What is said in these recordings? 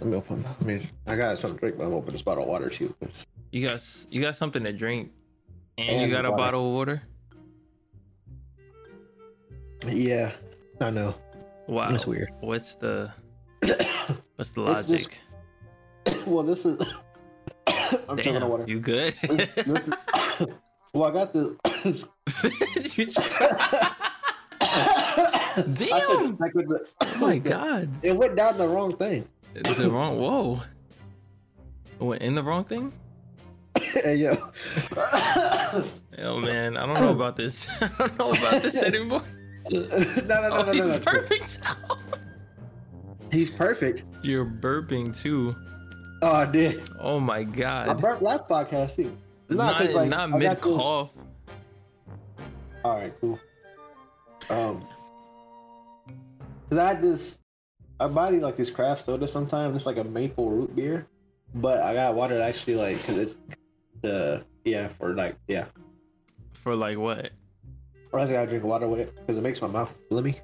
Let me open. I mean, I got something to drink, but I'm opening this bottle of water too. You got you got something to drink, and, And you got a water. bottle of water. Yeah, I know. Wow, That's weird. What's the what's the logic? well, this is. I'm drinking the water. You good? This- this is- well, I got this. You tr- I said Damn! the- oh my god, It went down the wrong thing. The wrong. Whoa, went in the wrong thing. hey, yo. Oh man, I don't know about this. I don't know about this anymore. no, no, no, Oh, no, he's no, no. perfect. He's perfect. You're burping too. Oh, I did. Oh my god. I burped last podcast too. Not, 'cause, like, not mid cough. All right, cool. Um, cause I had this, I buy like this craft soda sometimes. It's like a maple root beer, but I got water that actually like because it's the yeah for like yeah. For like what? Or I gotta drink water with it because it makes my mouth phlegmy,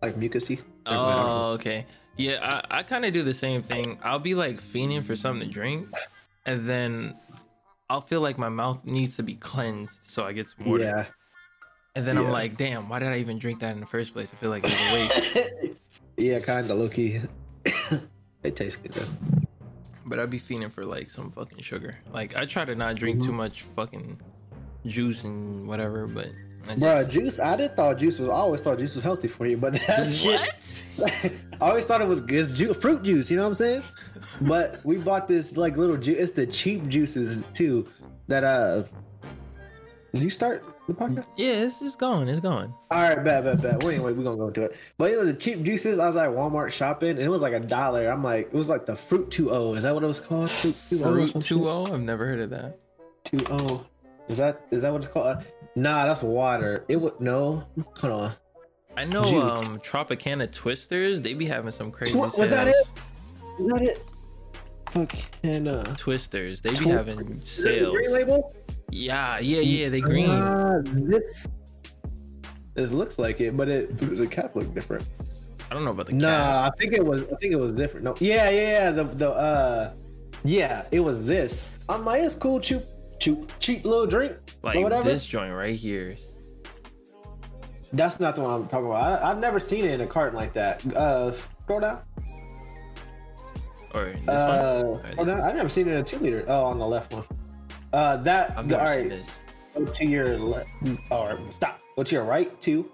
like mucusy. Oh, okay. Yeah, I, I kind of do the same thing. I'll be like fiending for something to drink, and then I'll feel like my mouth needs to be cleansed, so I get some water. Yeah. And then I'm like, damn, why did I even drink that in the first place? I feel like it was a waste. yeah, kind of low key. it tastes good though. but I'd be fiending for like some fucking sugar. Like I try to not drink Mm-hmm. too much fucking juice and whatever, but just- juice. I didn't thought juice was. I always thought juice was healthy for you, but that shit. what? I always thought it was good ju- fruit juice. You know what I'm saying? But we bought this like little juice. It's the cheap juices too. That uh, did you start the podcast? Yeah, it's just going. It's going. All right, bad, bad, bad. Well, anyway, we're gonna go into it. But you know the cheap juices. I was at Walmart shopping, and it was like a dollar. I'm like, it was like the fruit two o. Is that what it was called? Fruit 2.0 or Fruit some two shit? O. I've never heard of that. Two o. Is that is that what it's called? Nah, that's water. It would no. Hold on. I know Juice. um Tropicana Twisters, they be having some crazy Tw- was that. Is that it? Fucking uh. Twisters, they be Tw- having Is that the sales. Green label. Yeah, yeah, yeah, they green. Uh, this this looks like it, but it the cap looked different. I don't know about the cap. Nah, I think it was. I think it was different. No, yeah, yeah, yeah. The the uh, yeah, it was this. I'm like, it's cool, cheap, cheap, cheap little drink, like or whatever. this joint right here. That's not the one I'm talking about. I, I've never seen it in a carton like that. Uh, scroll down. Or this Uh, one. scroll down. I never seen it in a two liter. Oh, on the left one. Uh, that. I've the, never all seen right. this. Go to your left. Or stop. Go to your right. Two.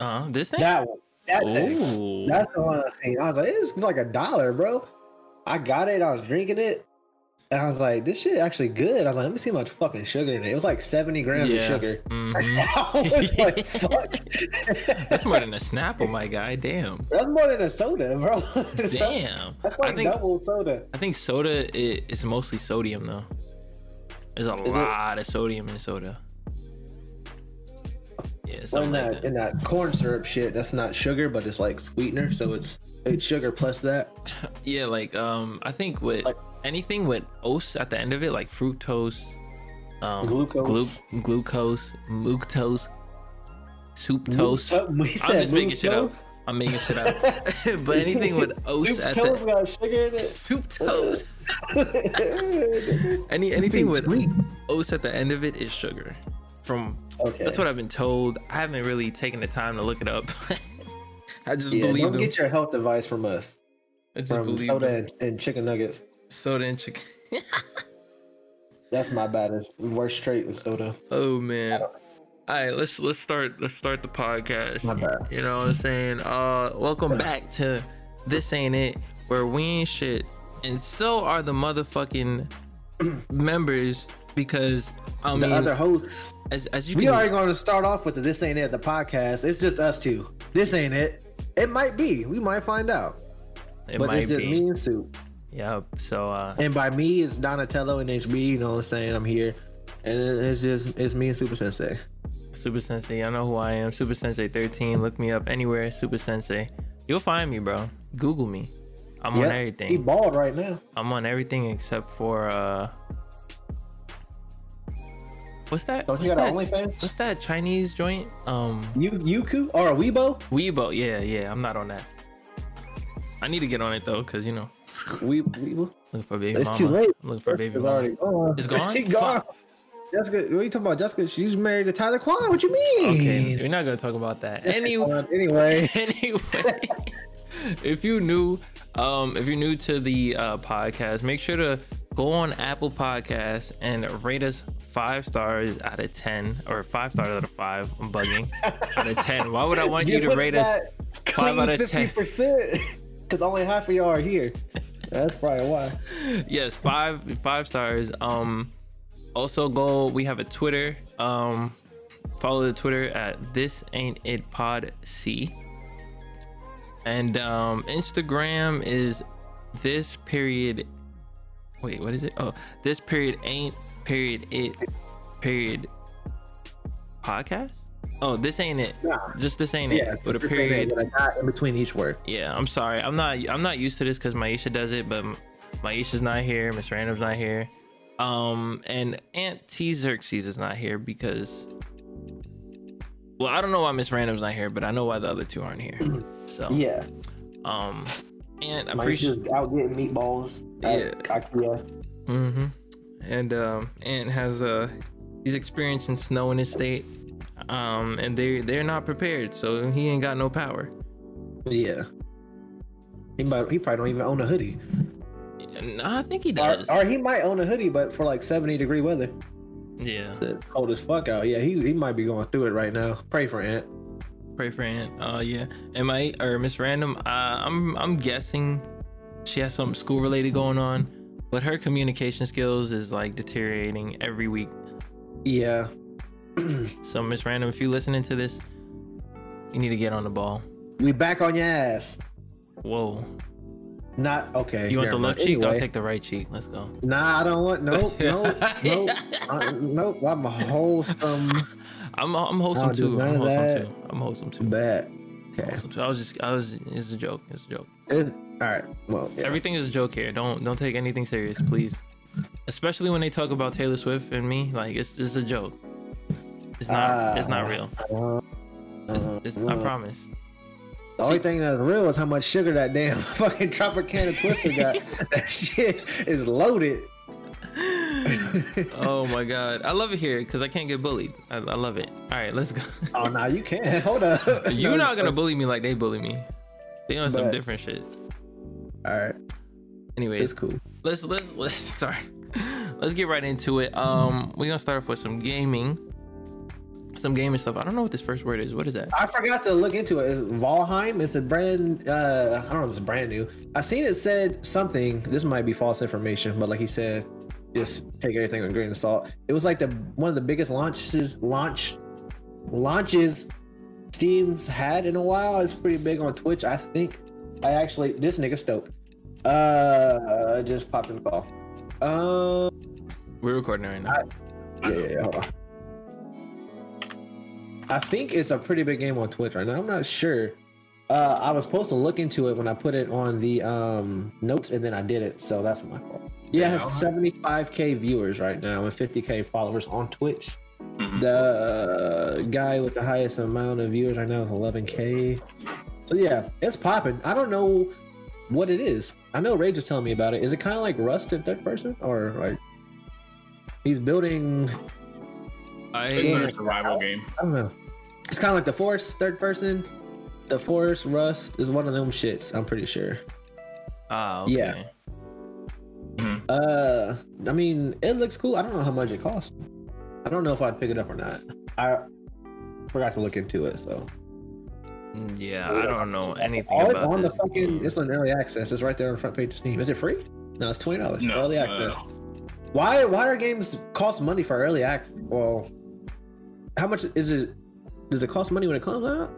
Uh, this thing. That one. That thing. That's the one I seen. I was like, it's like a dollar, bro. I got it. I was drinking it. And I was like, this shit actually good. I was like, let me see how much fucking sugar in it. It was like 70 grams Yeah. of sugar. Mhm. Like, fuck. That's more than a Snapple, my guy. Damn. That's more than a soda, bro. Damn. That's I like think double soda. I think soda is mostly sodium though. There's a it? lot of sodium in soda. Yeah, Well, in that, like that. in that corn syrup shit, that's not sugar, but it's like sweetener. So it's it's sugar plus that. Yeah, like um, I think with Like- anything with os at the end of it, like fructose, um, Glucose. glu- glucose, muctose, soup So- we I'm just making shit up. Moose I'm making shit up. but anything with os Soup at toast the got sugar in it. soup toast. Any anything with sweet. os at the end of it is sugar. From Okay. that's what I've been told. I haven't really taken the time to look it up. I just yeah, believe don't them. get your health advice from us. I just From believe soda and, and chicken nuggets. soda and chicken. That's my baddest. Worst trait with soda. Oh man. All right, let's let's start let's start the podcast. You know what I'm saying? Uh welcome back to This Ain't It, where we ain't shit. And so are the motherfucking members because I The mean other hosts. as as you We can are going to start off with the This Ain't It, the podcast. It's just us two. This ain't it. It might be. We might find out. it but might it's just be. me and Soup. Yep. So uh And by me, it's Donatello and HB. You know what I'm saying? I'm here. And it's just, it's me and Super Sensei. Super Sensei, I know who I am. Super Sensei 13. Look me up anywhere, Super Sensei. You'll find me, bro. Google me. I'm on everything. He bald right now. I'm on everything except for uh What's that? Don't What's you got that? OnlyFans? What's that Chinese joint? Um You, Youku or a Weibo? Weibo. Yeah, yeah, I'm not on that. I need to get on it though, cause you know, We, we looking for baby it's mama. too late. I'm looking for baby It's mama. already gone. It's gone? She gone. Jessica, what are you talking about? Jessica, she's married to Tyler Quan. What you mean? Okay, we're not gonna talk about that. Any, Anyway, anyway, if you new, um, if you're new to the uh, podcast, make sure to go on Apple Podcasts and rate us five stars out of ten, or five stars out of five. I'm bugging. out of ten. Why would I want you to rate us five out of ten? Because only half of y'all are here. That's probably why. yes, five five stars. Um, also go. We have a Twitter. Um, follow the Twitter at this ain't it pod c. And um, Instagram is this period. Wait, what is it? Oh, this period ain't period it period podcast. Oh, this ain't it. Nah. Just this ain't Yeah, it with a period. thing with a dot in between each word. Yeah, I'm sorry. I'm not. I'm not used to this because Maisha does it, but Maisha's not here. Miss Random's not here. Um, and Aunt T Xerxes is not here because. Well, I don't know why Miss Random's not here, but I know why the other two aren't here. So, Yeah. um, and I appreciate. out getting meatballs. Yeah. IKEA. Mm-hmm. And um, Ant has uh, he's experiencing snow in his state. Um, and they they're not prepared, so he ain't got no power. Yeah. He might. He probably don't even own a hoodie. And I think he does. or he might own a hoodie, but for like seventy degree weather. yeah. It's cold as fuck out. Yeah, he he might be going through it right now. Pray for Ant. Pray for Aunt. Uh, yeah. Am I or Miss Random? Uh, I'm I'm guessing she has something school related going on, but her communication skills is like deteriorating every week. Yeah. So Miss Random, if you're listening to this, you need to get on the ball. We back on your ass. Whoa. Not okay. You want the left cheek? I'll take the right cheek. Let's go. Nah, I don't want. Nope, nope, nope, uh, nope. I'm a wholesome I'm I'm wholesome I'll too. I'm wholesome that. too. I'm wholesome too. bad. Okay. Wholesome too. I was just I was it's a joke. It's a joke. It's, all right. Well, yeah. Everything is a joke here. Don't don't take anything serious, please. Especially when they talk about Taylor Swift and me, like it's just a joke. It's not. it's not Ah. real. Uh, It's, I promise. The only See- thing that's real is how much sugar that damn fucking Tropicana Twister got. that shit is loaded. oh my god, I love it here because I can't get bullied. I, I love it. All right, let's go. Oh, now you can't. Hold up. You're not gonna bully me like they bully me. They on some different shit. All right. Anyways, It's cool. let's let's let's start. Let's get right into it. Um, we're gonna start off with some gaming, some gaming stuff. I don't know what this first word is. What is that? I forgot to look into it. It's Valheim. It's a brand. Uh, I don't know it's brand new. I seen it said something. This might be false information, but like he said, just take everything with a grain of salt. It was like the one of the biggest launches launch launches Steam's had in a while. It's pretty big on Twitch. I think. I actually this nigga stoked. Uh, just popped in the call. Um, We're recording right now. yeah, yeah, yeah, hold on. I think it's a pretty big game on Twitch right now. I'm not sure. Uh, I was supposed to look into it when I put it on the um, notes, and then I did it, so that's my fault. Yeah, it has 75k viewers right now and 50k followers on Twitch. Mhm. The guy with the highest amount of viewers right now is 11k. So yeah, it's popping. I don't know what it is. I know Rage was telling me about it. Is it kind of like Rust in third person, or like he's building? It's I a survival game. I don't know. It's kind of like the Force third person. The Force Rust is one of them shits. I'm pretty sure. ah okay. Yeah. Uh, I mean, it looks cool. I don't know how much it costs. I don't know if I'd pick it up or not. I forgot to look into it. So Mm, Yeah, I don't know anything All about on this. the fucking, game. it's on early access. It's right there on the front page of Steam. Is it free? No, it's twenty dollars. No, early access. no. Why? Why are games cost money for early access? Well, how much is it? Does it cost money when it comes out?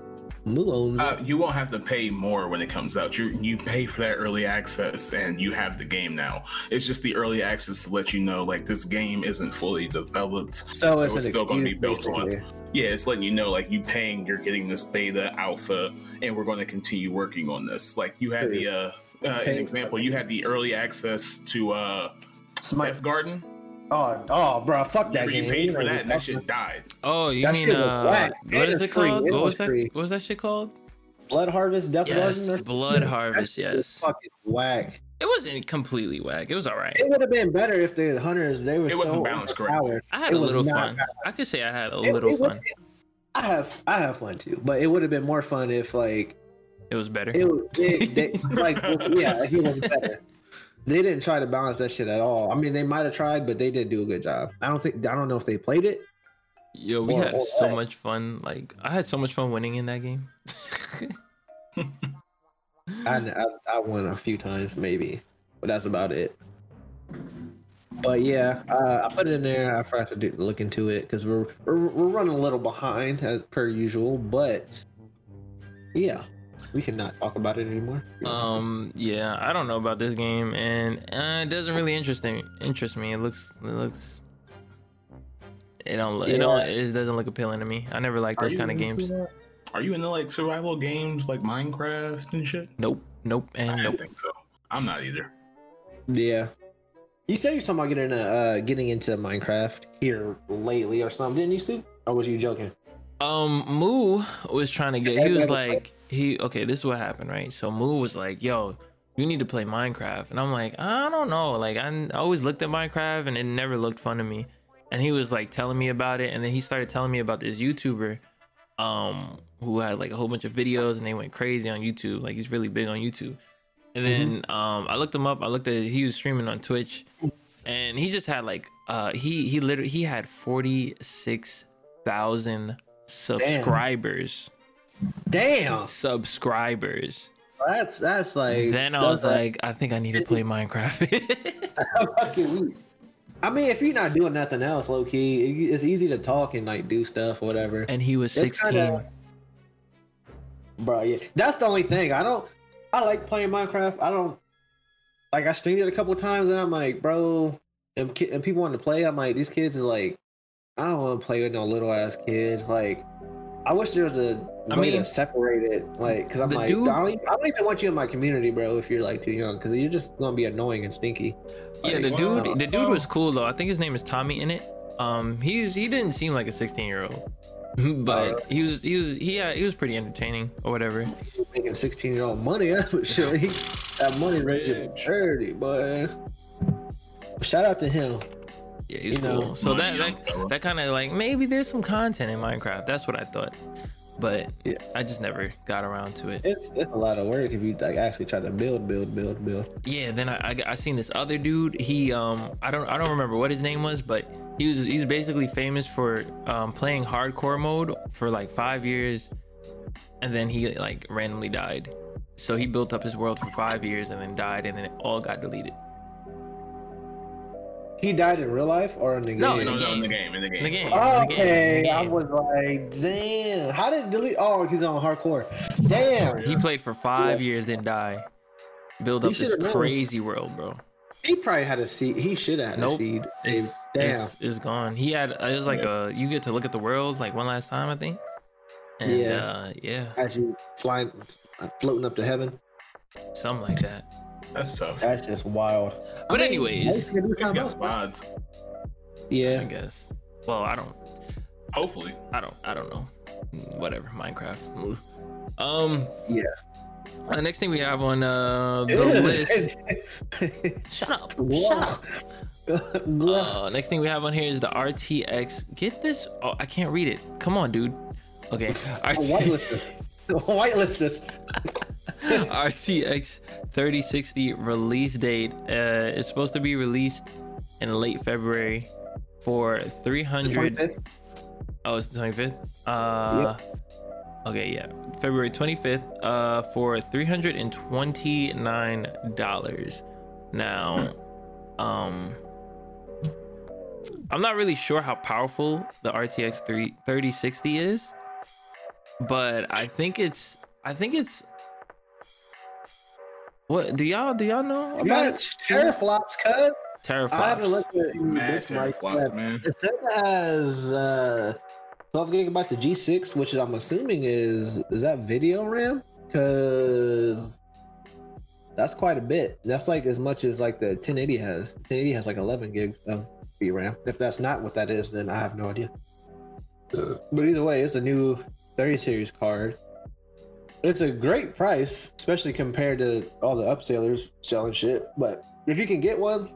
Moo owns it. Uh, you won't have to pay more when it comes out. You you pay for that early access, and you have the game now. It's just the early access to let you know, like this game isn't fully developed. so it's, it's still gonna be excuse, built on. Yeah, it's letting you know, like you paying, you're getting this beta alpha, and we're going to continue working on this. Like you had the, uh, uh, an example, you had the early access to uh, Smite. Garden. Oh, oh, bro, fuck that You game. paid for that, and that fuck shit died. Oh, you That mean shit uh, whack. what is is it free. called? It What was was that? What was that shit called? Blood Harvest, Death Yes, Garden, or Blood Harvest. That was Yes, fucking whack. it wasn't completely whack. It was all right. It would have been better if the hunters they were It wasn't balanced correctly. I had It a little not fun. I could say I had a It- little it fun. I have I have fun too, but it would have been more fun if like It was better. it was it, they, like yeah, he was better. They didn't try to balance that shit at all. I mean, they might have tried, but they did do a good job. I don't think I don't know if they played it. Yo, we Or- had or so much fun. Like I had so much fun winning in that game. I, I I won a few times maybe, but that's about it. But yeah, uh, I put it in there. I forgot to do, look into it because we're, we're we're running a little behind as per usual. But yeah, we cannot talk about it anymore. Um, yeah, I don't know about this game, and uh, it doesn't really interest me. Interest me. It looks, it looks. It don't. look It don't. It doesn't look appealing to me. I never like those kind of games. that? Are you into like survival games like Minecraft and shit? Nope. Nope. I And didn't nope. think so. I'm not either. Yeah. You said you're talking about getting uh getting into Minecraft here lately or something, didn't you see? Or was you joking? Um, Moo was trying to get. He was like, he okay. This is what happened, right? So Moo was like, "Yo, you need to play Minecraft," and I'm like, "I don't know." Like I, always looked at Minecraft, and it never looked fun to me. And he was like telling me about it, and then he started telling me about this YouTuber, um, who had like a whole bunch of videos, and they went crazy on YouTube. Like he's really big on YouTube. And then um, I looked him up. I looked at he was streaming on Twitch, and he just had like uh he he literally he had forty six thousand subscribers. Damn, Subscribers. that's that's like. then I was like, I think I need to play Minecraft. fucking. I mean, if you're not doing nothing else, low key, it's easy to talk and like do stuff, whatever. and he was 16. kinda- Bro, yeah, that's the only thing. I don't. I like playing Minecraft. I don't. Like I streamed it a couple times, and I'm like, bro, and, and people want to play. I'm like, these kids is like, I don't want to play with no little ass kid. Like, I wish there was a I way mean, to separate it. Like, cause I'm like, dude- I, don't even, I don't even want you in my community, bro. If you're like too young, cause you're just gonna be annoying and stinky. yeah, the dude, wow. the dude was cool though. I think his name is TommyInnit. Um, he's he didn't seem like a 16 year old, but he was he was he yeah, he was pretty entertaining or whatever. making 16 year old money. I'm sure he, that money rich and Rich. dirty, boy. Shout out to him. Yeah, he's You know, cool. So that that, that kind of like maybe there's some content in Minecraft. That's what I thought, but Yeah. I just never got around to it. It's it's a lot of work if you like actually try to build, build, build, build. Yeah, then I, I I seen this other dude. He um I don't I don't remember what his name was, but he was he's basically famous for um playing hardcore mode for like five years, and then he like randomly died. So he built up his world for five years and then died, and then it all got deleted. He died in real life or in the game? No, No, in the game. game, in the game. In the game. Oh, in the game, okay, I was like, damn. How did it delete? Oh, he's on hardcore. Damn. He played for five years, then die. Build He up this should've known. crazy world, bro. He probably had a seed. He should have had Nope. a seed. It's, Damn. it's, it's gone. He had it was like a you get to look at the world like one last time, I think. And Yeah. uh yeah, Had you flying, floating up to heaven. something like that. That's tough. That's just wild. But I anyways- I could do You got else. mods. I guess. Well, I don't Hopefully. I don't I don't know. Whatever, Minecraft. Um Yeah. the next thing we have on uh the list. Shut up. Shut up. Uh, next thing we have on here is the RTX. Get this. Oh, I can't read it. Come on, dude. Okay. Whitelist this. Whitelist this. RTX 3060 release date. Uh, it's supposed to be released in late February for 300. Oh, it's the 25th. Uh, okay, yeah, February 25th. Uh, for 329 dollars. Now, um, I'm not really sure how powerful the RTX 3 3060 is, but I think it's. I think it's. What do y'all do y'all know You about got it? teraflops, cuz. Teraflops. I haven't looked at any Mad benchmarks teraflops, yet. man. It says it has uh, 12 gigabytes of G6, which I'm assuming is is that video RAM? Because that's quite a bit. That's like as much as like the 1080 has. 1080 has like 11 gigs of VRAM. If that's not what that is, then I have no idea. But either way, it's a new 30 series card. It's a great price, especially compared to all the upsellers selling shit. But if you can get one,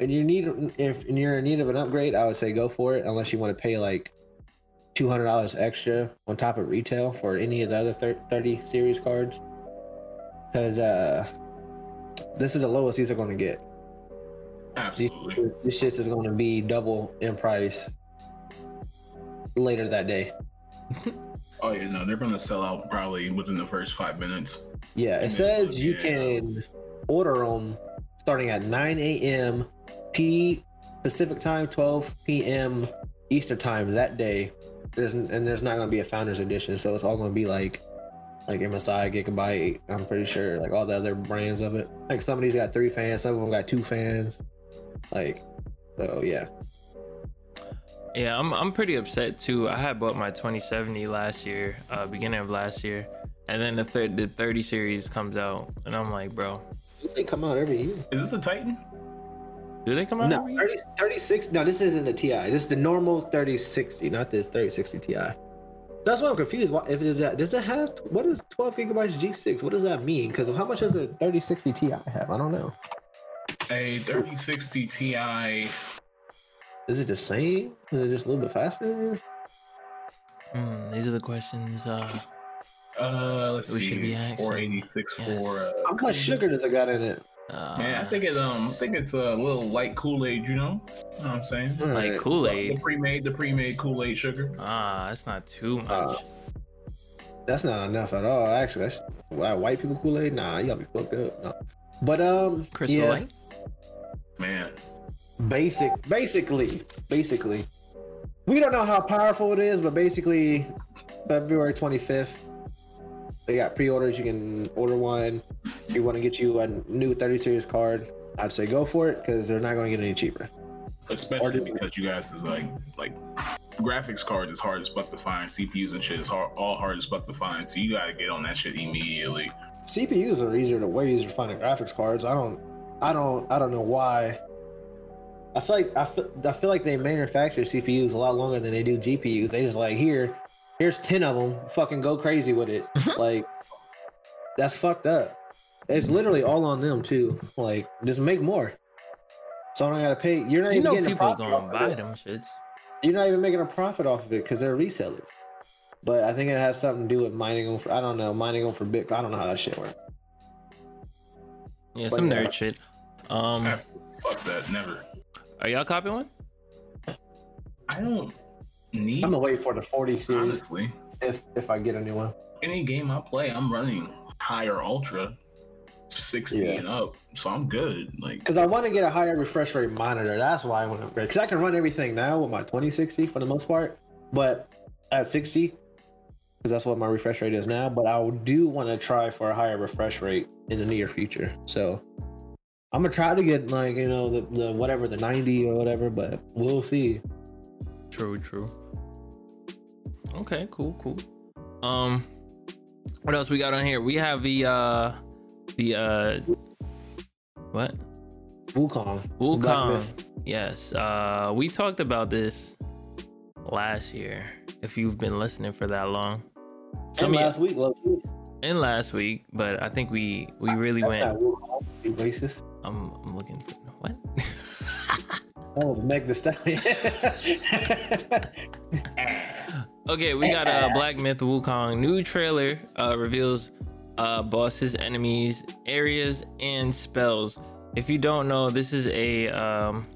and you need if and you're in need of an upgrade, I would say go for it. Unless you want to pay like two hundred dollars extra on top of retail for any of the other thirty series cards, because uh, this is the lowest these are going to get. Absolutely. these shits is going to be double in price later that day. Oh yeah, no, they're gonna sell out probably within the first five minutes. Yeah, it Yeah, says you yeah. can order them starting at 9 a.m. P Pacific time, 12 p.m. Eastern time that day. There's and there's not going to be a founders edition, so it's all going to be like like MSI, Gigabyte. I'm pretty sure like all the other brands of it. Like some of these got three fans, some of them got two fans. Like, so yeah. Yeah, I'm I'm pretty upset too. I had bought my 2070 last year, uh, beginning of last year, and then the third the 30 series comes out, and I'm like, bro, They come out every year. Is this a Titan? do they come out? No, every year? 30, 36. No, this isn't a TI. This is the normal 3060, not this 3060 Ti. That's why I'm confused. Why, if it is that, does it have what is 12 gigabytes G6? What does that mean? Because how much does a 3060 Ti have? I don't know. A 3060 Ti. Is it the same? Is it just a little bit faster? Hmm, these are the questions. Uh, Uh, let's We should see. be asking. 486 Yes. for. Uh, How much sugar does it got in it? uh, Man, I think it um, I think it's a little light Kool Aid. You know, you know what I'm saying? like Alright. Kool The Aid. pre-made, the pre-made Kool Aid sugar. Ah, that's not too much. Uh, That's not enough at all. Actually, that's wow, white people Kool Aid. Nah, you gotta be fucked up. No. But um, Crystal yeah, Light. Man, basic basically basically we don't know how powerful it is but basically february 25th they got pre-orders you can order one if you want to get you a new 30 series card i'd say go for it because they're not going to get any cheaper especially because you guys is like like graphics card is hard as fuck to find. CPUs and shit is hard, all hard as fuck to find. So you gotta get on that shit immediately. cpus are easier to way easier to find than graphics cards i don't i don't i don't know why i feel like i feel, I feel like they manufacture cpus a lot longer than they do gpus they just like here here's 10 of them fucking go crazy with it. Like that's fucked up. It's literally all on them too. Like just make more. So i don't gotta pay you're not You even know getting a people profit gonna off of buy them shits. you're not even making a profit off of it because they're resellers but i think it has something to do with mining them for i don't know mining them for bitcoin. I don't know how that shit works. Yeah, But some yeah. nerd shit. Um, Fuck that, never. Are y'all copying one? I don't need i'm gonna wait for the 40 series honestly. if if i get a new one Any game I play, I'm running higher ultra, sixty Yeah. and up, so I'm good. Like because i want to get a higher refresh rate monitor that's why i want to upgrade because i can run everything now with my 2060 for the most part but at 60 because that's what my refresh rate is now but i do want to try for a higher refresh rate in the near future so i'm gonna try to get like you know the, the whatever the 90 or whatever but we'll see True, true. Okay, cool, cool. Um, what else we got on here? We have the uh, the uh, what? wukong Wukong. Yes. Uh, we talked about this last year. If you've been listening for that long, and some of last week low key. and last week, but I think we we really that's went. racist I'm, I'm looking for what? was meg the stallion Okay, we got uh, Black Myth Wukong new trailer uh, reveals uh, bosses, enemies, areas, and spells. If you don't know, this is a um,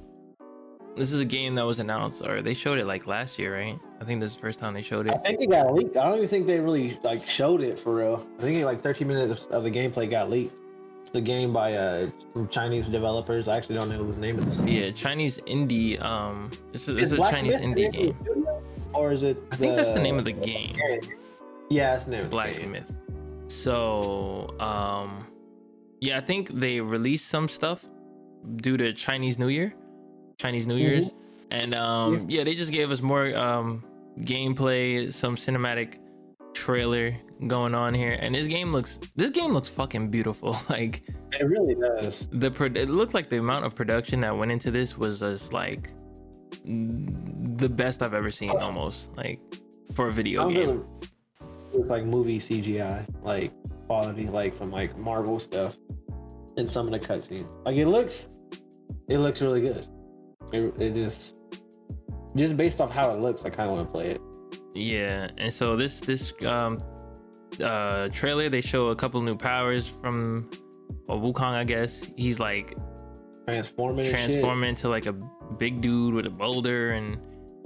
this is a game that was announced, or they showed it like last year, right? I think this is the first time they showed it. I think it got leaked. I don't even think they really like showed it for real. I think like 13 minutes of the gameplay got leaked. A game by uh some Chinese developers. I actually don't know whose name it is. Yeah, Chinese indie. Um, this is, this Is a Chinese Myth indie game. studio? Or is it? I think that's the name of the game. Yeah, that's the name. of the Black game. Myth. So, um, yeah, I think they released some stuff due to Chinese New Year, Chinese New Year's, and um, yeah. they just gave us more um gameplay, some cinematic trailer going on here, and this game looks this game looks fucking beautiful. Like It really does. the pro- it looked like the amount of production that went into this was just like the best I've ever seen, almost like for a video I'm game. with like movie CGI, like quality, like some like Marvel stuff, and some of the cutscenes. Like it looks, it looks really good. It, it just, just based off how it looks, I kind of want to play it. Yeah, and so this this um uh trailer they show a couple new powers from well, Wukong, I guess. He's like Transforming, transforming into like a big dude with a boulder and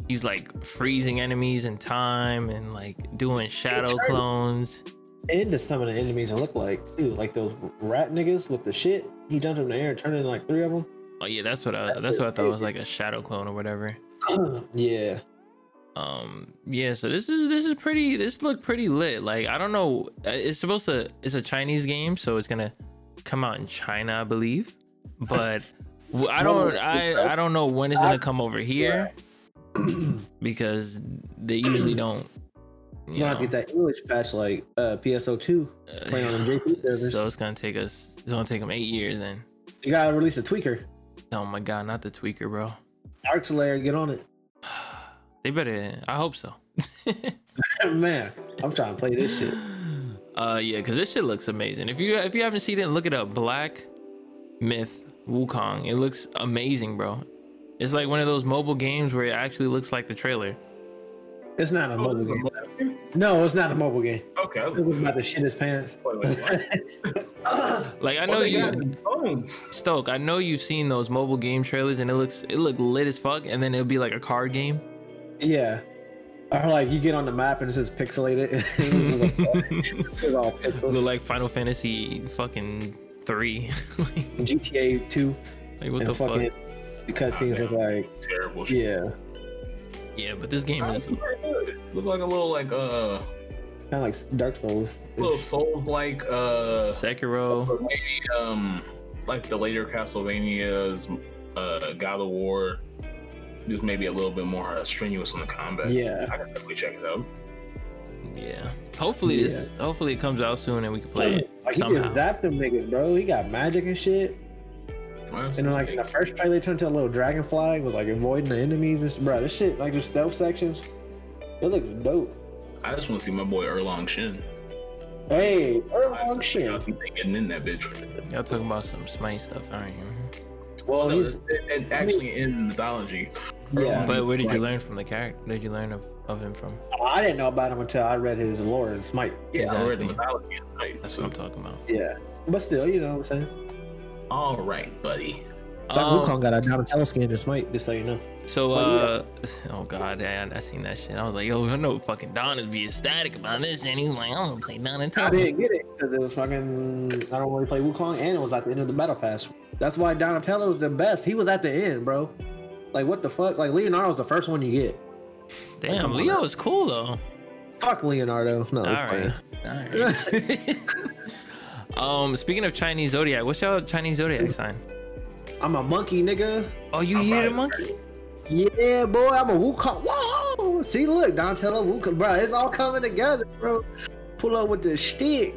he's like freezing enemies in time and like doing shadow clones. into some of the enemies it look like too, like those rat niggas with the shit. He jumped in the air and turned into like three of them. Oh yeah, that's what I that's what I thought was like a shadow clone or whatever. yeah, Um yeah, so this is this is pretty this look pretty lit. Like I don't know, uh, it's supposed to it's a Chinese game, so it's to come out in China, I believe. But i don't I I don't know when it's to come over here because they usually don't you gonna know. get that English patch like uh, PSO two playing on JP servers. So it's gonna take us. It's gonna take them eight years. Then. you gotta release a tweaker. Oh my god, not the tweaker, bro. Arc Slayer, get on it. They better. I hope so. Man, I'm trying to play this shit. uh, yeah, because this shit looks amazing. If you if you haven't seen it, look it up. Black Myth Wukong. It looks amazing, bro. It's like one of those mobile games where it actually looks like the trailer. It's not a Oh, mobile it's game. mobile game? No, it's not a mobile game. Okay. I was This is about to shit his pants. Wait, wait, what? Like I know they you, phones. Stoke. I know you've seen those mobile game trailers, and it looks it look lit as fuck. And then it'll be like a card game. Yeah. Or like you get on the map and it says pixelated. It's just like- it's all pixels. Look like Final Fantasy fucking three. like, GTA two like, what and the fuck? fucking the cutscenes look like Terrible. shit. yeah, Yeah, but this game is Honestly, very good. Look like a little like uh kind of like Dark Souls. little Souls like uh Sekiro. maybe um like the later Castlevanias, uh God of War. Just maybe a little bit more uh, strenuous on the combat. Yeah. I can definitely check it out. Yeah. Hopefully this. Hopefully it comes out soon and we can play it Like he somehow. just zapped them niggas, bro. He got magic and shit. And then like in the first trailer, he turned to a little dragonfly. and Was like avoiding the enemies. And, bro, this shit like just stealth sections. It looks dope. I just want to see my boy Erlang Shen. Hey, I Erlang just shit. think they getting in that bitch. Y'all talking about some Smite stuff, aren't you? Well, No, he's it, it, actually in mythology. Yeah. But where did you learn from the character? Where did you learn of, of him from? I didn't know about him until I read his lore and Smite. Yeah, I read the Exactly. mythology. Right. That's So, what I'm talking about. Yeah, but still, you know what I'm saying. all right, buddy. It's like Um, Wukong got a Donatello skin in Smite, just so you know. So, But uh, oh god, I, I seen that shit. I was like, yo, I know fucking Don is be ecstatic about this, and he was like, I'm gonna play I didn't get it because it was fucking. I don't really play Wukong, and it was at the end of the battle pass. That's why Donatello is the best. He was at the end, bro. Like what the fuck? Like Leonardo's the first one you get. Damn, come on Leo now. is cool though. Fuck Leonardo. No, All I'm right, playing. all right. um, speaking of Chinese zodiac, what's your Chinese zodiac sign? I'm a monkey, nigga. Oh, you I'm eat a monkey? Yeah, boy, I'm a Wukong. Whoa! See, look, Donatello, Wukong, bro. It's all coming together, bro. Pull up with the stick.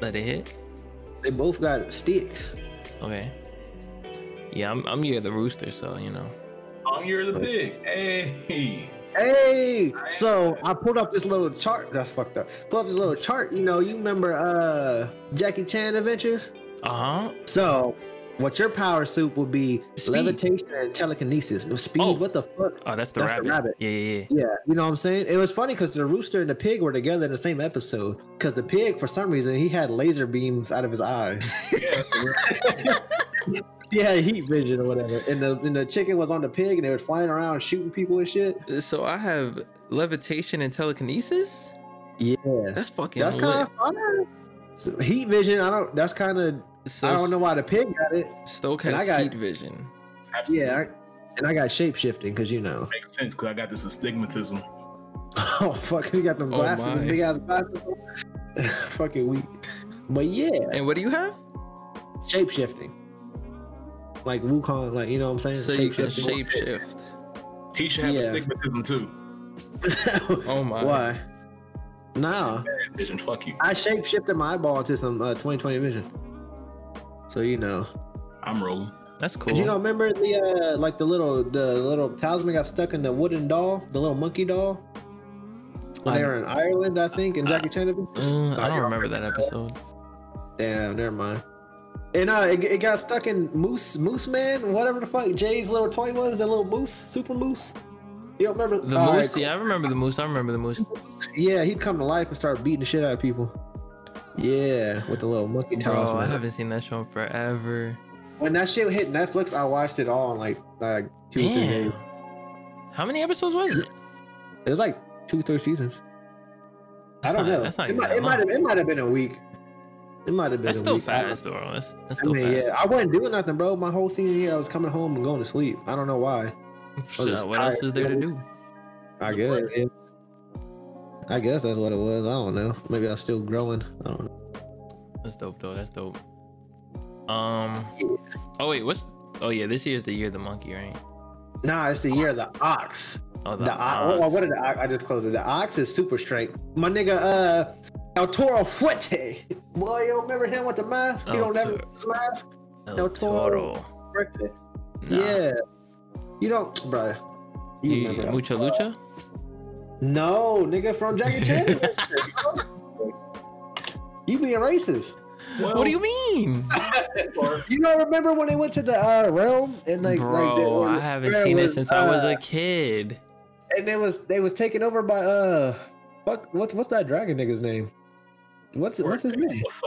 Let it hit. They both got sticks. Okay. Yeah, I'm I'm year the rooster, so you know. Oh, you're the pig. Hey. Hey, so I pulled up this little chart. That's fucked up. Pulled up this little chart. You know, you remember uh Jackie Chan Adventures? Uh huh. So, what your power suit would be Speed. levitation and telekinesis. It was speed. Oh. What the fuck? Oh, that's the That's the rabbit. rabbit. Yeah, yeah, yeah. Yeah, you know what I'm saying? It was funny because the rooster and the pig were together in the same episode. Because the pig, for some reason, he had laser beams out of his eyes. Yeah, he had heat vision or whatever. And the and the chicken was on the pig, and they were flying around shooting people and shit. So I have levitation and telekinesis. Yeah, That's fucking that's kind of fun. Heat vision. I don't. That's kind of. So I don't know why the pig got it. Stoke has I got- heat vision. absolutely. Yeah, I, and I got shape shifting because you know. Makes sense because I got this astigmatism. Oh fuck, he got them Oh, glasses, my. big ass glasses. Fucking weak. But yeah, And what do you have? shape shifting. Like Wukong, like you know what I'm saying? So you can Shape-shifting. shape shift. He should have Yeah. astigmatism too. Oh my. Why? Nah, Bad vision. Fuck you. I shape shifted my eyeball into some uh, 2020 vision. So you know, I'm rolling. That's cool. Did you know? Remember the uh, like the little the little talisman got stuck in the wooden doll, the little monkey doll. when I- they were in Ireland, I think, and Jackie Chan. adventures? Uh, I don't remember that episode. Damn, never mind. And uh, it, it got stuck in Moose Moose Man, whatever the fuck Jay's little toy was, that little moose, super moose. You don't remember The All moose, right, yeah, I remember the moose. I remember the moose. Yeah, he'd come to life and start beating the shit out of people. Yeah, with the little monkey toss. Bro, I haven't seen that show in forever. When that shit hit Netflix, I watched it all in like like two or three Damn. days. How many episodes was it? It was like two, three seasons. I don't not- know. That's not it might, it might have it might have been a week. It might have been. That's still week. Fast, bro. That's that's I mean, fast. yeah, I wasn't doing nothing, bro. My whole senior year, I was coming home and going to sleep. I don't know why. What else is there to do? I guess. yeah. I guess that's what it was. I don't know. Maybe I was still growing. I don't know. That's dope, though. That's dope. Um. Oh wait, what's? Oh yeah, this year's the year of the monkey, right? Nah, it's the year of the ox. Oh, The, ox. Oh, what did the ox? I just closed it. The ox is super strength. My nigga, uh, El Toro Fuerte. Boy, you don't remember him with the mask? He El don't never Toro. wear his mask. El El Toro. Toro. Fuerte. Nah. Yeah. You don't, bruh. You You, remember El Mucha Toro. Lucha? No, nigga from Jackie Chan. you being racist. what do you mean? You don't remember when they went to the uh, realm and like, like Bro, they- I haven't where seen it was, since I was uh, a kid. and it was they was taken over by uh, fuck, what what's that dragon nigga's name? What's what's his name? What's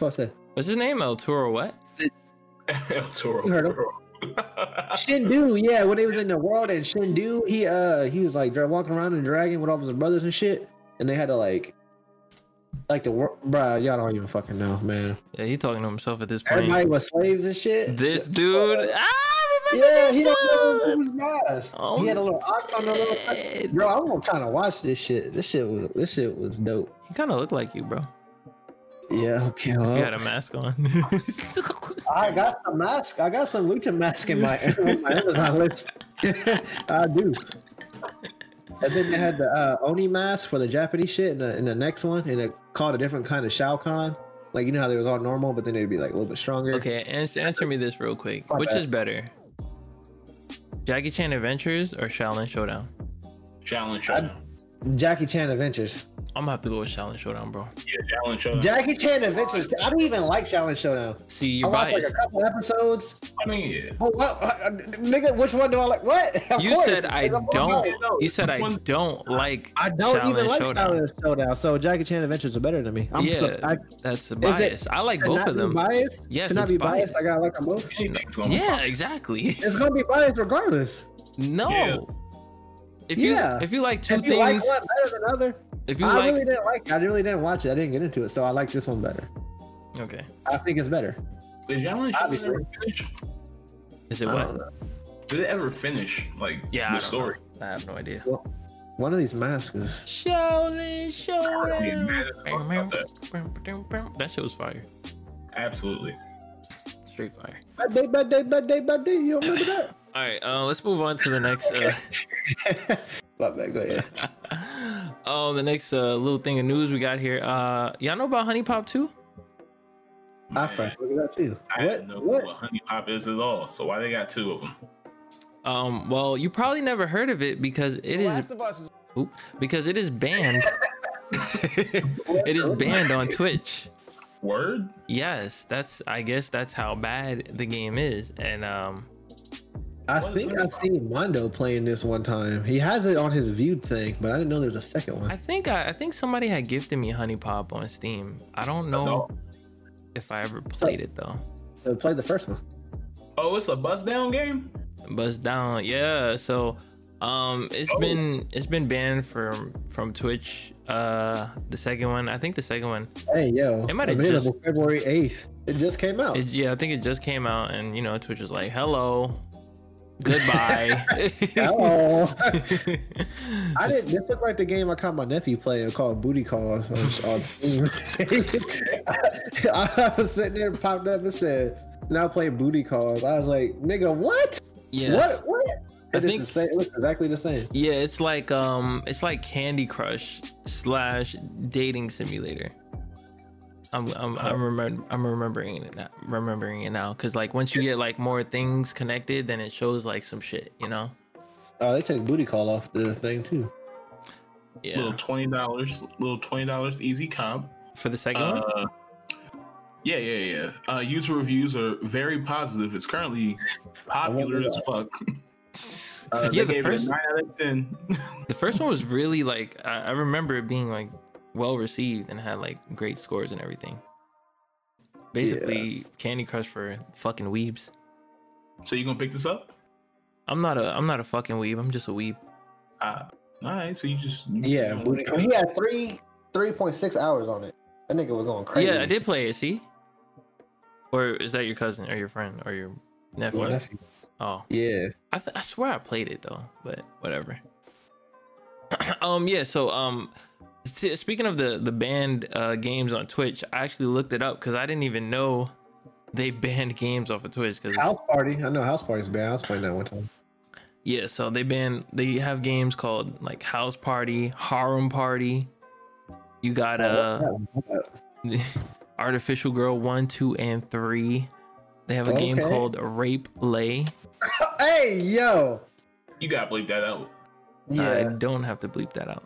what I said? What's his name? El Toro what? El Toro. You heard him. Shendu, yeah, when he was in the world and Shendu, he uh he was like walking around in a dragon with all of his brothers and shit, and they had to like like the world, bruh, y'all don't even fucking know, man. Yeah, he talking to himself at this point. Everybody was slaves and shit. This dude. Ah, I remember Yeah, this he dude. don't know who was Oh, he had a little ox on the little. Bro, I'm trying to watch this shit. This shit was this shit was dope. He kind of looked like you, bro. Yeah, okay. If well, you had a mask on. I got some mask. I got some lucha mask in my, on my Amazon list. I do. And then they had the uh, Oni mask for the Japanese shit in the, in the next one, and it called a different kind of Shadowkhan. Like you know how they was all normal, but then they'd be like a little bit stronger. okay, answer, answer me this real quick. My Which bad. is better? Jackie Chan Adventures or Xiaolin Showdown? Challenge I- Showdown. Jackie Chan Adventures. I'm gonna have to go with Xiaolin Showdown, bro. Yeah, Challenge Showdown. Jackie Chan Adventures. I don't even like Challenge Showdown. See, you're I watched like a couple episodes. I mean, yeah. Well, what, uh, nigga, which one do I like? What? Of You course, said I don't. No, You said I one- don't like. I don't Xiaolin even like Showdown. Challenge Showdown. So Jackie Chan Adventures are better than me. I'm yeah, so, I, that's a it- I like both of them. Biased? Yes, to not it's be biased, biased. I gotta like them both. Anything's Yeah, exactly. It's gonna be biased regardless. No. Yeah. If you Yeah. if you like two if you like things, one better than other, if you I like, really didn't like. It. I really didn't watch it. I didn't get into it, so I like this one better. okay, I think it's better. Did Challenge Obviously. Showdown ever finish? is it I what? Did it ever finish? Like Yeah, the don't story? know. I have no idea. One of these masks is. Xiaolin I mean, man, Showdown. about that. That shit was fire. Absolutely. Street fire. Bad day, bad day, bad day, bad day. You don't remember that? All right, uh, let's move on to the next. Uh, My bad, go ahead. oh, the next uh, little thing of news we got here. Uh, y'all know about HuniePop too? I Man, first look at that too. I What? don't know What? what HuniePop is at all. So why they got two of them? Um, well, you probably never heard of it because it is Oop, because it is banned. it is banned on Twitch. Word? Yes, that's I guess that's how bad the game is. And um I What is think I've seen Mondo playing this one time. He has it on his viewed thing, but I didn't know there's a second one. I think I, I think somebody had gifted me HuniePop on Steam. I don't know No. if I ever played it though. So play the first one. Oh, it's a buzz down game? Buzz down, yeah. So um it's Oh. been it's been banned from from Twitch. Uh the second one, I think the second one. Hey yo, It might have available just- February eighth. It just came out. It, yeah, I think it just came out and you know Twitch is like, "Hello. Goodbye." Oh, I didn't. This looked like the game I caught my nephew playing called Booty Calls. On, on Steam. I was sitting there, and popped up and said, "Now playing Booty Calls." I was like, "Nigga, what? Yes. What? What?" I It think- the same. It looks exactly the same. Yeah, it's like um it's like Candy Crush slash dating simulator. I'm I'm I'm, remember, I'm remembering it now, remembering it now cuz like once you get like more things connected then it shows like some shit, you know. Oh, they took Booty Call off the thing too. Yeah. Little twenty dollars, little twenty dollars easy comp. For the second one? Uh, yeah, yeah, yeah. Uh, user reviews are very positive. It's currently popular as fuck. Uh, yeah, the gave it a first nine out of ten. the first one was really like I, I remember it being like well received and had like great scores and everything. Basically, Candy Crush for fucking weebs. so you gonna pick this up? I'm not a I'm not a fucking weeb. I'm just a weeb. Uh, all right. So you just you- Yeah, you booty. He had three three point six hours on it. That nigga was going crazy. Yeah, I did play it. See, or is that your cousin or your friend or your nephew? My nephew. Oh, Yeah. I, th- I swear I played it though, but whatever. um, yeah. So, um, s- speaking of the the banned uh, games on Twitch, I actually looked it up because I didn't even know they banned games off of Twitch. Because House Party. I know House Party's bad. I was playing that one time. yeah, so they ban they have games called like House Party, Harem Party. You got uh Artificial Girl one, two, and three. They have a game called Rape Lay. hey, yo. You gotta bleep that out. I Yeah. don't have to bleep that out.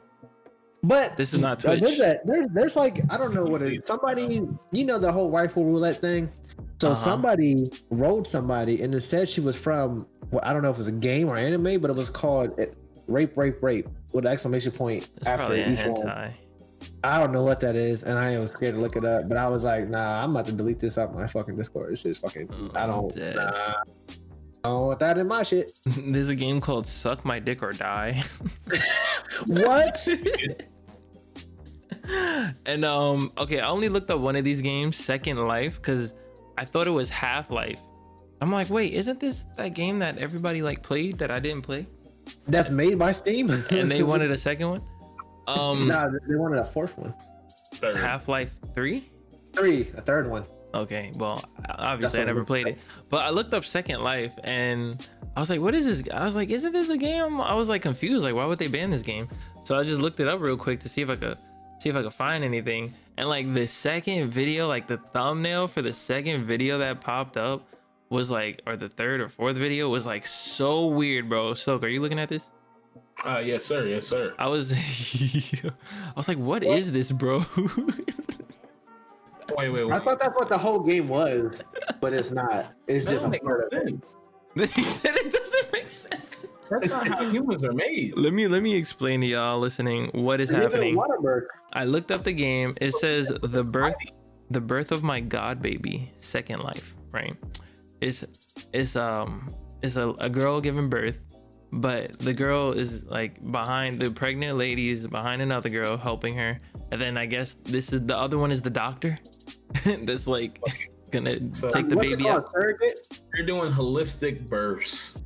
But This is not Twitch. there's, that, there's there's like I don't know what it somebody you know the whole rifle roulette thing. So Uh-huh. somebody wrote somebody and it said she was from well I don't know if it was a game or anime, but it was called it, rape rape rape with an exclamation point It's after each one. hentai. I don't know what that is, and I was scared to look it up. But I was like, nah, I'm about to delete this off my fucking Discord. This is fucking. Oh, I don't. Nah, I don't want that in my shit. There's a game called Suck My Dick or Die. What? and um, okay, I only looked up one of these games, Second Life, because I thought it was Half Life. I'm like, wait, isn't this that game that everybody like played that I didn't play? That's made by Steam. And they wanted a second one? Um nah, they wanted a fourth one. Third. Half Life 3? Three, a third one. Okay, well, obviously That's I never it played it, but I looked up Second Life and I was like, "What is this?" I was like, "Isn't this a game?" I was like confused, like, why would they ban this game? So I just looked it up real quick to see if I could see if I could find anything. And like the second video, like the thumbnail for the second video that popped up was like, or the third or fourth video was like so weird, bro. Soak, are you looking at this? Uh, yes, sir. Yes, sir. I was, I was like, "What is this, bro?" Wait, wait, wait. I thought that's what the whole game was, but it's not. It's that just a part of it. sense. he said it doesn't make sense. That's not how humans are made. Let me let me explain to y'all listening what is Even happening. I looked up the game. It says the birth the birth of my god baby, second life, right? It's it's um it's a, a girl giving birth, but the girl is like behind the pregnant lady is behind another girl helping her. And then I guess this is the other one is the doctor that's like gonna So- take the baby out Surrogate? You're doing holistic births.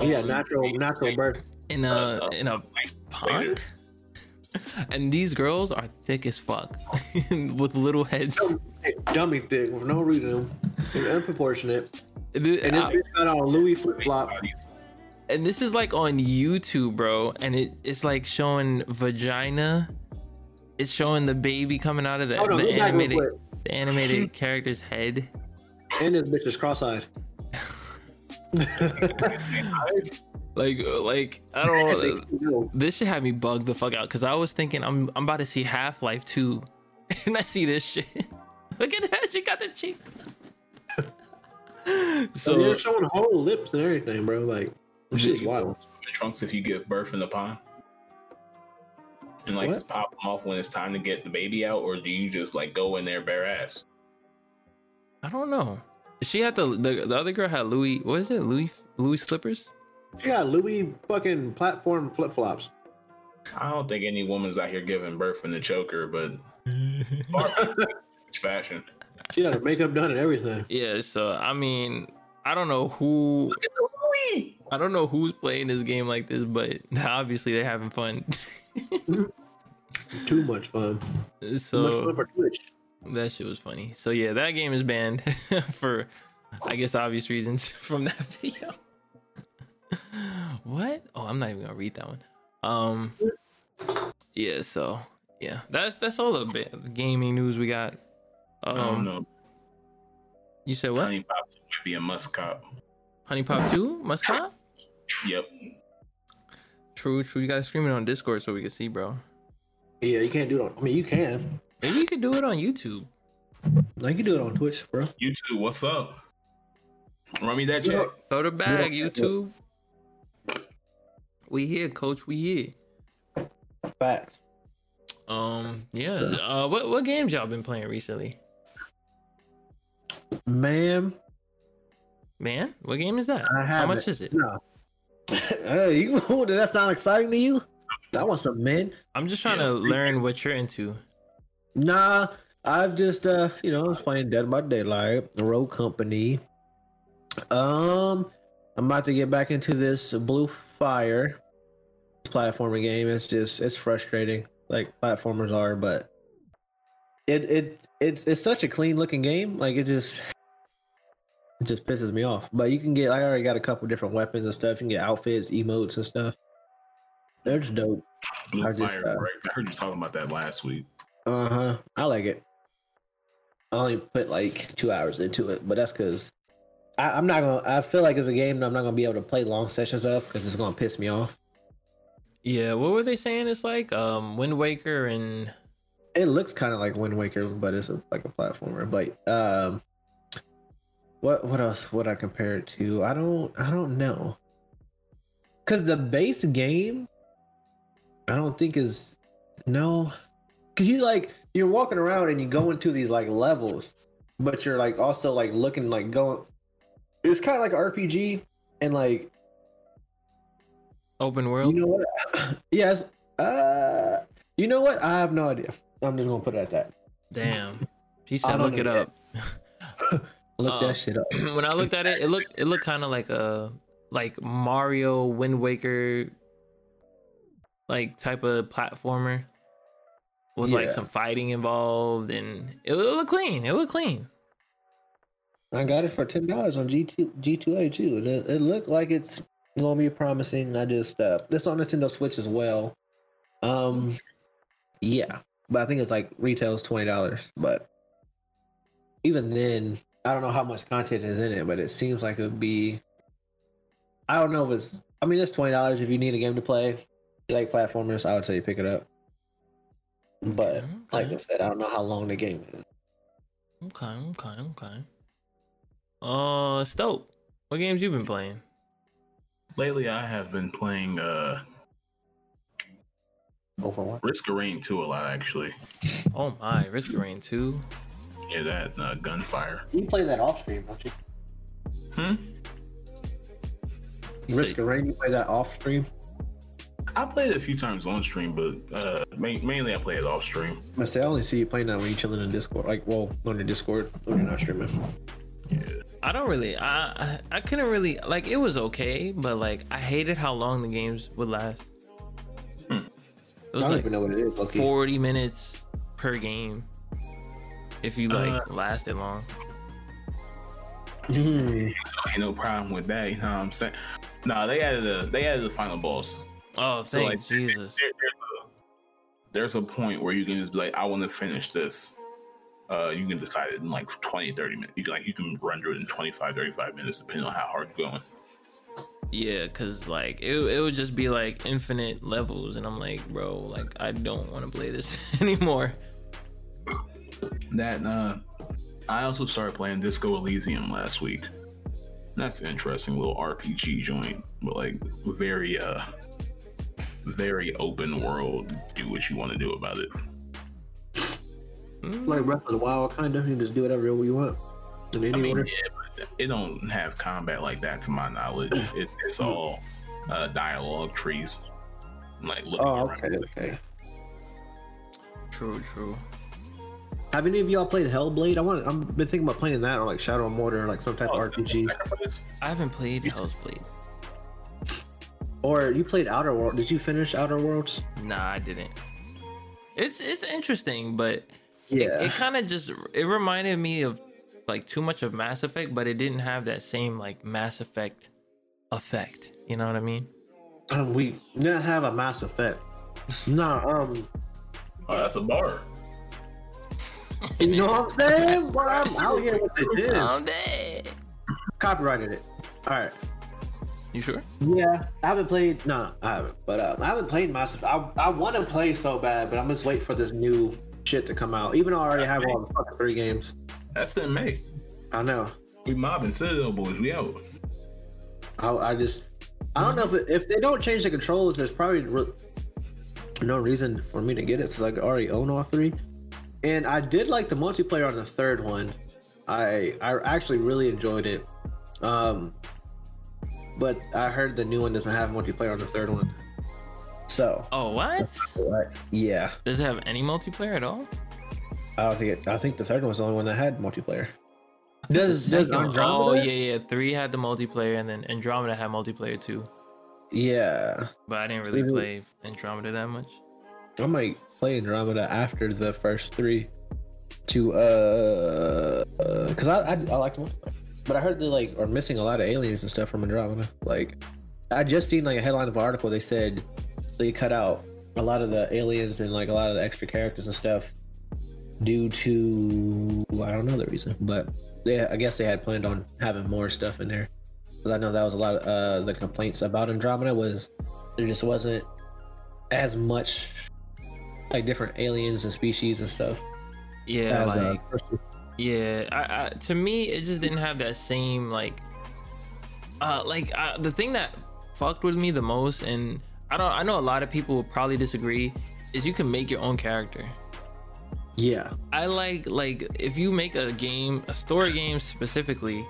Yeah, Um, natural natural birth. in a Uh, in a like, pond. And these girls are thick as fuck with little heads. Dummy thick with no reason. It's unproportionate. And it- And this I- bitch got on Louis flip flop. and this is like on YouTube, bro, and it, it's like showing vagina. It's showing the baby coming out of the, on, the look back real animated the animated character's head. And this bitch is cross-eyed. Like like I don't know. This should have me bugged the fuck out because I was thinking I'm I'm about to see Half Life 2, and I see this shit. Look at that, she got the cheeks. so so you're showing whole lips and everything, bro. Like, this shit's wild. trunks if you give birth in the pond? And like What? just pop them off when it's time to get the baby out, or do you just like go in there bare ass? I don't know. She had the, the the other girl had Louis. What is it? Louis Louis slippers. She got Louis fucking platform flip flops. I don't think any woman's out here giving birth in the choker, but fashion. She got her makeup done and everything. Yeah. So I mean, I don't know who. I don't know who's playing this game like this, but obviously they're having fun. Too much fun. Too much so fun for Twitch. That shit was funny. So yeah, that game is banned for, I guess, obvious reasons from that video. what? Oh, I'm not even gonna read that one. Um. Yeah. So yeah, that's that's all the bit gaming news we got. I don't Um, know. you said what? HuniePop might be a must cop. HuniePop Two Muscat? Yep. True, true. You gotta scream it on Discord so we can see, bro. Yeah, you can't do it on. I mean, you can. Maybe you could do it on YouTube. No, you can do it on Twitch, bro. YouTube, what's up? Run me that You check. know- Throw the bag, Yeah. YouTube. We here, coach. We here. Facts. Um, yeah. Uh, what what games y'all been playing recently? Man, Man, what game is that? I How much is it? No. hey, you, did that sound exciting to you? I want some men. I'm just trying Yeah, to speak- learn what you're into. Nah, I've just uh, you know, I was playing Dead by Daylight, the Road Company. Um, I'm about to get back into this Blue Fire platforming game. It's just it's frustrating, like platformers are, but it it it's it's such a clean looking game. Like it just it just pisses me off. But you can get I already got a couple different weapons and stuff. You can get outfits, emotes, and stuff. They're just dope. Blue I just, Fire, uh, right? I heard you talking about that last week. Uh huh. I like it. I only put like two hours into it, but that's because I'm not gonna. I feel like it's a game that I'm not gonna be able to play long sessions of because it's gonna piss me off. Yeah, what were they saying? It's like um Wind Waker and It looks kind of like Wind Waker, but it's a, like a platformer. But um, what what else would I compare it to? I don't I don't know. Cause the base game, I don't think is no. Cause you like you're walking around and you go into these like levels, but you're like also like looking like going. It's kind of like an RPG, and like Open World. you know what? yes. Uh, you know what? I have no idea. I'm just gonna put it at that. Damn. She said look it up. Look Uh, that shit up. when I looked at it, it looked it looked kind of like a like Mario Wind Waker like type of platformer with like some fighting involved and it, it looked clean. It looked clean. I got it for ten dollars on G two G two A too, and it, it looked like it's gonna be promising. I just uh, this on Nintendo Switch as well. Um, yeah, but I think it's like retails twenty dollars. But even then, I don't know how much content is in it, but it seems like it would be. I don't know if it's. I mean, it's twenty dollars if you need a game to play. You like platformers, I would say pick it up. But Okay, like I said, I don't know how long the game is. Okay, okay, okay. Uh, Stoke, what games you been playing? Lately, I have been playing uh, Overwatch. Risk of Rain 2 a lot, actually. Oh my, Risk of Rain 2. Yeah, that uh, gunfire. You play that off stream, don't you? Hmm? Risk said- of Rain, you play that off stream. I played it a few times on stream, but uh, ma- mainly I play it off stream. I say I only see you playing that when you're chilling in Discord. Like, well, on your Discord when you're not streaming. Yeah. I don't really, I, I, I couldn't really like. It was okay, but like I hated how long the games would last. Hmm. It I don't like even know what it is. Okay. 40 minutes per game if you like Uh, lasted long. Hmm. Ain't no problem with that. You know what I'm saying? Nah, they added a they added the final boss. Oh, So, thank like, Jesus. There- there's, a, there's a point where you can just be like, I want to finish this. Uh, you can decide it in like 20, 30 minutes. You can like you can run through it in 25, 35 minutes, depending on how hard you're going. Yeah, cause like it, it would just be like infinite levels, and I'm like, bro, like I don't want to play this anymore. That uh, I also started playing Disco Elysium last week. That's an interesting little RPG joint, but like very uh, very open world. Do what you want to do about it. Like Breath of the Wild, kind of. You just do whatever you want. In any I mean, order. yeah, but it don't have combat like that to my knowledge. It, it's all uh, dialogue trees. Like looking Oh, around. okay, okay. True, true. Have any of y'all played Hellblade? I want. I'm been thinking about playing that or like Shadow of Mordor, or like some type Oh, of RPG. I haven't played Hell's Blade. Or you played Outer World? Did you finish Outer Worlds? Nah, I didn't. It's it's interesting, but Yeah. it, it kind of just it reminded me of like too much of Mass Effect, but it didn't have that same like Mass Effect effect. You know what I mean? um, we didn't have a Mass Effect. no, um, Oh, that's a bar. you know what I'm saying? Well, I'm out here with the gym. Copyrighted it. All right. You sure? Yeah, I haven't played. No, I haven't. But uh, I haven't played Mass Effect. I, I want to play so bad, but I'm just waiting for this new shit to come out. Even though I already have all the fucking three games. That's in May. I know. We mobbing Citadel boys. We out. I, I just. I don't know if it, if they don't change the controls, there's probably re- no reason for me to get it. So like I already own all three, and I did like the multiplayer on the third one. I I actually really enjoyed it. Um, but I heard the new one doesn't have multiplayer on the third one. So Oh, what? what? yeah, Does it have any multiplayer at all? I don't think it. I think the third one was the only one that had multiplayer. Does does second one- Andromeda? Oh yeah, yeah. Three had the multiplayer, and then Andromeda had multiplayer too. yeah. But I didn't really play Andromeda that much. I might play Andromeda after the first three to uh because I, I I like the multiplayer. But I heard they like are missing a lot of aliens and stuff from Andromeda. Like I just seen like a headline of an article. They said they cut out a lot of the aliens and like a lot of the extra characters and stuff due to I don't know the reason, but they I guess they had planned on having more stuff in there. Because I know that was a lot of uh, the complaints about Andromeda was there just wasn't as much like different aliens and species and stuff. Yeah, as, uh, like yeah. I, I to me, it just didn't have that same like, uh, like uh, the thing that fucked with me the most, and I don't. I know a lot of people will probably disagree. Is you can make your own character. yeah, I like like if you make a game, a story game specifically,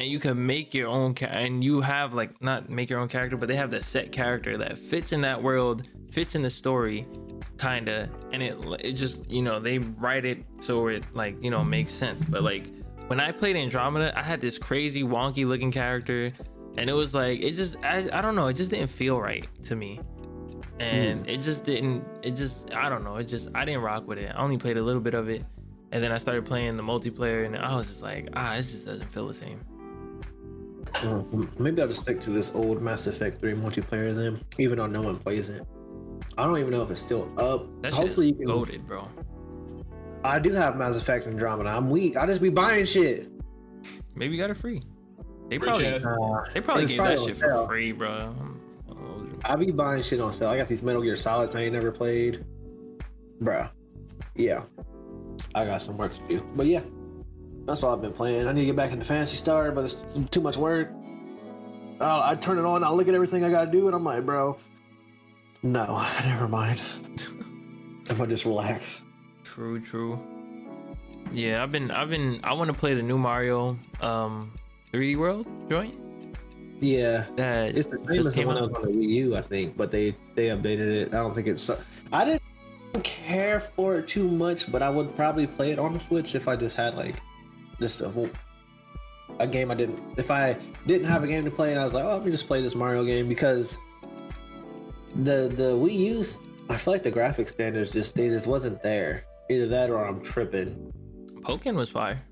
and you can make your own ca- and you have like not make your own character, but they have that set character that fits in that world, fits in the story, kinda, and it it just you know they write it so it like you know makes sense. But like when I played Andromeda, I had this crazy wonky looking character, and it was like it just I, I don't know, it just didn't feel right to me and it just didn't it just i don't know it just i didn't rock with it i only played a little bit of it and then i started playing the multiplayer and i was just like ah it just doesn't feel the same Uh, maybe I'll just stick to this old Mass Effect 3 multiplayer then, even though no one plays it. I don't even know if it's still up. that Hopefully, is you can. goaded bro I do have Mass Effect Andromeda. I'm weak. I just be buying shit. maybe you got it free they probably. Uh, they probably gave probably that shit sale. for free bro I be buying shit on sale. I got these Metal Gear Solids I ain't never played. bro. Yeah. I got some work to do. But yeah. That's all I've been playing. I need to get back into Phantasy Star, but it's too much work. Uh, I turn it on, I look at everything I gotta do, and I'm like, bro, no, never mind. I'm gonna just relax. true true yeah i've been i've been i want to play the new mario um 3d world joint Yeah. that It's the same as the one that was on the Wii U, I think, but they they updated it. I don't think it's. I didn't care for it too much, but I would probably play it on the Switch if I just had like just a a game I didn't. If I didn't have a game to play and I was like, oh, let me just play this Mario game because the the Wii U's. I feel like the graphic standards just they just wasn't there. Either that or I'm tripping. Pokken was fire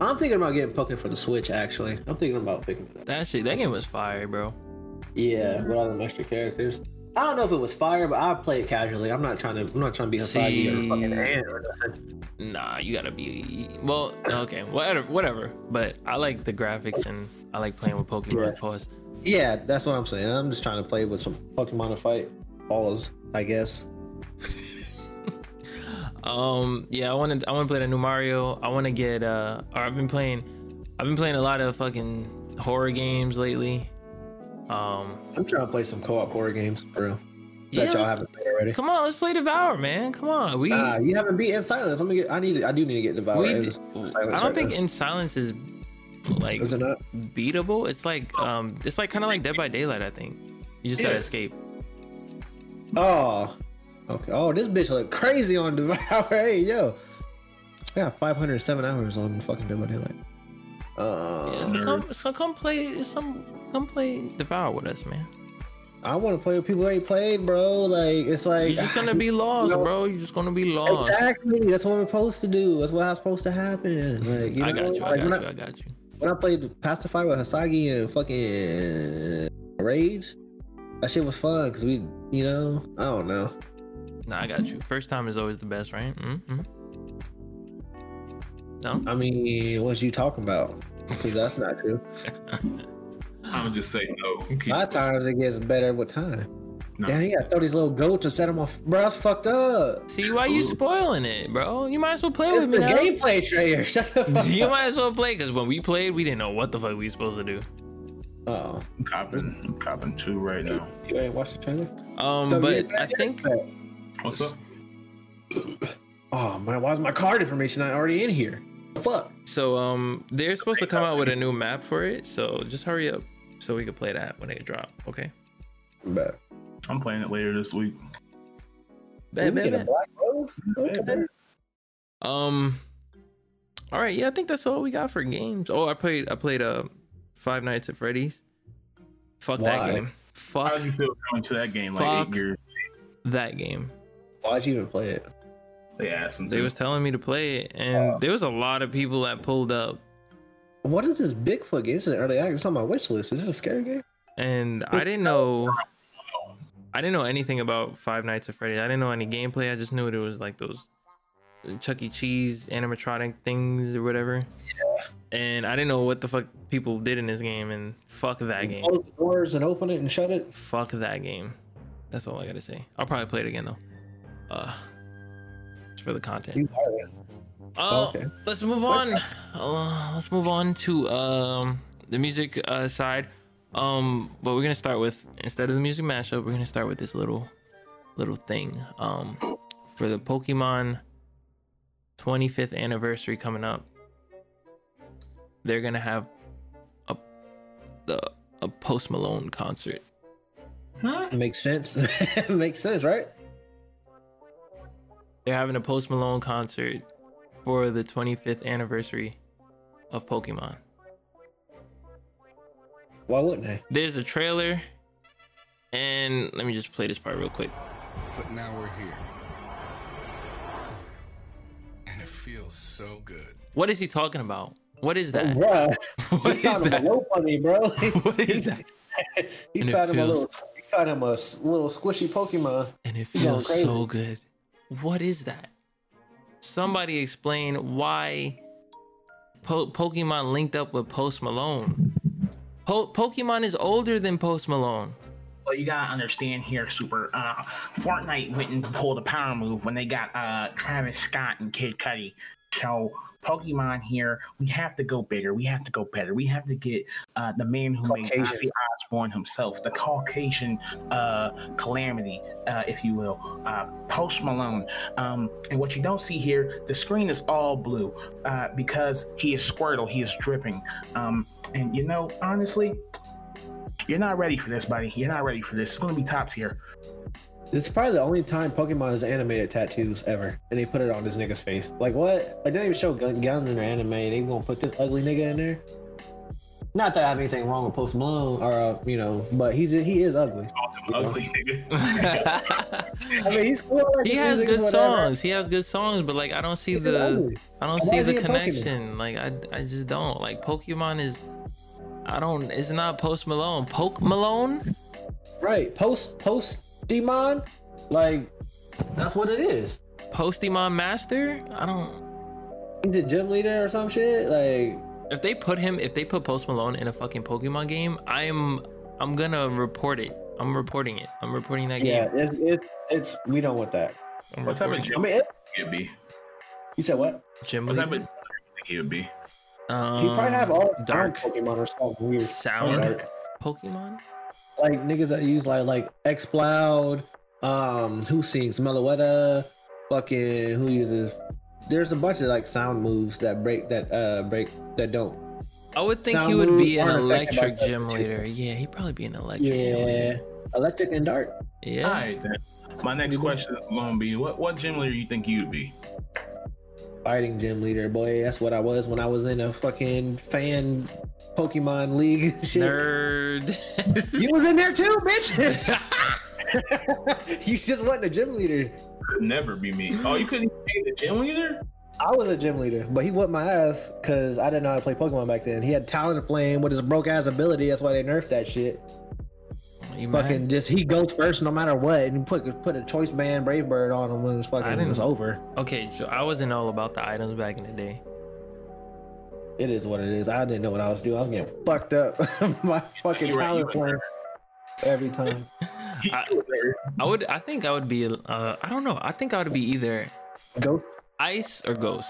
I'm thinking about getting Pokemon for the Switch. Actually, I'm thinking about picking it up. that shit that game was fire bro Yeah, with all the extra characters. I don't know if it was fire, but I play it casually. I'm not trying to. I'm not trying to be Hasagi or fucking See. Ant or nothing. Nah, you gotta be well. Okay, whatever, whatever. But I like the graphics and I like playing with Pokemon. Yeah. Pause. Yeah, that's what I'm saying. I'm just trying to play with some Pokemon to fight balls, I guess. Um, yeah, I want to. I want to play the new Mario. I want to get. Uh, or I've been playing. I've been playing a lot of fucking horror games lately. Um, I'm trying to play some co-op horror games, bro. real. yeah, that y'all haven't played already. come on, let's play Devour, man. Come on, we. Ah, you haven't beat In Silence. I'm gonna get. I need. I do need to get Devour. we. I don't right think now. In Silence is like Is it not? beatable. It's like um, it's like kind of like Dead by Daylight. I think you just gotta escape. Oh, okay. Oh, this bitch look crazy on Devour. hey, yo, I got 507 hours on fucking Dead by Daylight. Uh, Yeah, so come, so come play some, come play Devour with us, man. I want to play with people who ain't played, bro. Like it's like You're just gonna be lost, know- bro. You're just gonna be lost. Exactly. That's what we're supposed to do. That's what's supposed to happen. Like, you I got you. I like, got you. I got you. When I played Pacify with Hasagi and fucking Rage, that shit was fun because we, you know, I don't know. Nah, I got you. First time is always the best, right? Mm-hmm. No. I mean, what you talking about? Because that's not true. I'm just saying no. Keep A lot of times it gets better with time. No. Yeah, you gotta throw these little goats and set them off. Bro, that's fucked up. See why you spoiling it, bro? You might as well play It's with the me now. gameplay trailer. Shut the fuck you might as well play because when we played, we didn't know what the fuck we were supposed to do. Oh, I'm copping, I'm copping two right now. you ain't watched the trailer? Um, So, but I think What's up? Oh man, why is my card information not already in here? Fuck. so. Um, they're supposed to come out with a new map for it, so just hurry up so we can play that when it drop. Okay. Bet. I'm playing it later this week. Bet, We bet, get a bet. black robe? Okay. Um. All right, yeah, I think that's all we got for games. Oh, I played. I played uh, Five Nights at Freddy's. Fuck that Why? game. How Fuck did you feel coming to that game like eight years? that game. Why'd you even play it? They asked him They to. was telling me to play it, and there was a lot of people that pulled up, What is this Bigfoot game? This is early access. It's on my wish list. Is this a scary game? and I didn't know. I didn't know anything about Five Nights at Freddy's. I didn't know any gameplay. I just knew it was like those Chuck E. Cheese animatronic things or whatever. Yeah. And I didn't know what the fuck people did in this game. And fuck that game. Close the doors and open it and shut it. Fuck that game. That's all I gotta say. I'll probably play it again though. Uh, it's for the content. You. Oh, okay. let's move on. Uh, let's move on to um the music uh, side. Um, but we're gonna start with instead of the music mashup, we're gonna start with this little little thing. Um, for the Pokemon 25th anniversary coming up, they're gonna have a the a Post Malone concert. Huh? Makes sense. Makes sense, right? They're having a Post Malone concert for the 25th anniversary of Pokemon. Why wouldn't they? There's a trailer, and let me just play this part real quick. But now we're here. And it feels so good. What is he talking about? What is that? Oh, bruh. What he is found him that? a low funny, bro. What is that? he And found him a little. He found him a s- little squishy Pokemon. And it feels so good. What is that? Somebody explain why po- Pokemon linked up with Post Malone. Po- Pokemon is older than Post Malone. Well, you gotta understand here, Super. Uh, Fortnite went and pulled a power move when they got uh, Travis Scott and Kid Cudi. So Pokemon here, we have to go bigger. We have to go better. We have to get uh, the man who made Caucasian. Ozzy Osbourne himself, the Caucasian uh, calamity, uh, if you will, uh, Post Malone. Um, and what you don't see here, the screen is all blue uh, because he is Squirtle. He is dripping. Um, and you know, honestly, you're not ready for this, buddy. You're not ready for this. It's gonna be top tier. This is probably the only time Pokemon has animated tattoos ever, and they put it on this nigga's face. Like what? Like they didn't even show gun- guns in their anime. They even gonna put this ugly nigga in there? Not that I have anything wrong with Post Malone, or uh, you know, but he's he is ugly. Ugly nigga. I mean, he's cool. like, he has music's good whatever. songs. He has good songs, but like I don't see He's the ugly. I don't Why see the he Pokemon? connection. Like I I just don't. Like Pokemon is I don't it's not Post Malone. Poke Malone? Right. Post Post Demon, like that's what it is. Postimon Master? I don't He's a gym leader or some shit. Like if they put him if they put Post Malone in a fucking Pokemon game, I'm I'm gonna report it. I'm reporting it. I'm reporting that yeah, game. it's it's it's we don't want that. I'm What type of reporting I mean, it, he'd be? you said what? it. Gym What type of gym he would be? Um, He probably have all the dark dark Pokemon or something weird. sound Dark. Pokemon? Like niggas that use like like Exploud, um, who sings Meloetta, fucking who uses. There's a bunch of like sound moves that break that uh break that don't. I would think Sound he would be an aren't affected by electric gym leader. Yeah, he'd probably be an electric gym Yeah, leader. electric and dark. Yeah. All right, then. My next question is gonna be: What what gym leader you think you'd be? Fighting gym leader, boy. That's what I was when I was in a fucking fan Pokemon league. Shit. Nerd. You was in there too, bitch. you just wasn't a gym leader. Could never be me. Oh, you couldn't be the gym leader? I was a gym leader, but he whooped my ass because I didn't know how to play Pokemon back then. He had Talonflame with his broke ass ability. That's why they nerfed that shit. you Fucking mad? just he goes first no matter what, and you put put a choice band Brave Bird on him when it was fucking I it was over. Okay, Jo- I wasn't all about the items back in the day. It is what it is. I didn't know what I was doing. I was getting fucked up. My fucking You talent were plan every time. I, I would. I think I would be. Uh, I don't know. I think I would be either Ghost ice or ghost.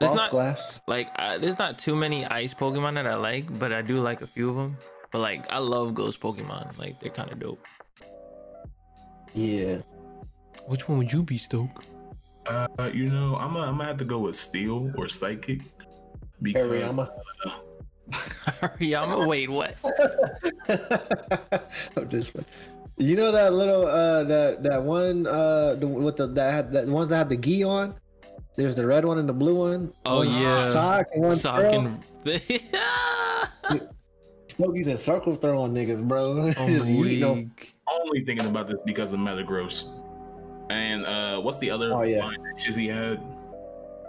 There's Lost not Glass. like uh, there's not too many ice Pokemon that I like, but I do like a few of them. But like I love ghost Pokemon. Like they're kind of dope. Yeah. Which one would you be, Stoke? Uh, you know, I'm gonna, I'm gonna have to go with Steel or Psychic because Hariyama. Hariyama. Wait, what? I'm just you know that little uh that that one uh the, with the that had that ones that had the gi on. There's the red one and the blue one. Oh, One's yeah. Sawk and one Sock throw. and. Smokey's a circle throw on niggas, bro. oh, just yeeting them. weak. only thinking about this because of Metagross. And uh, what's the other Oh, yeah. line actions he had?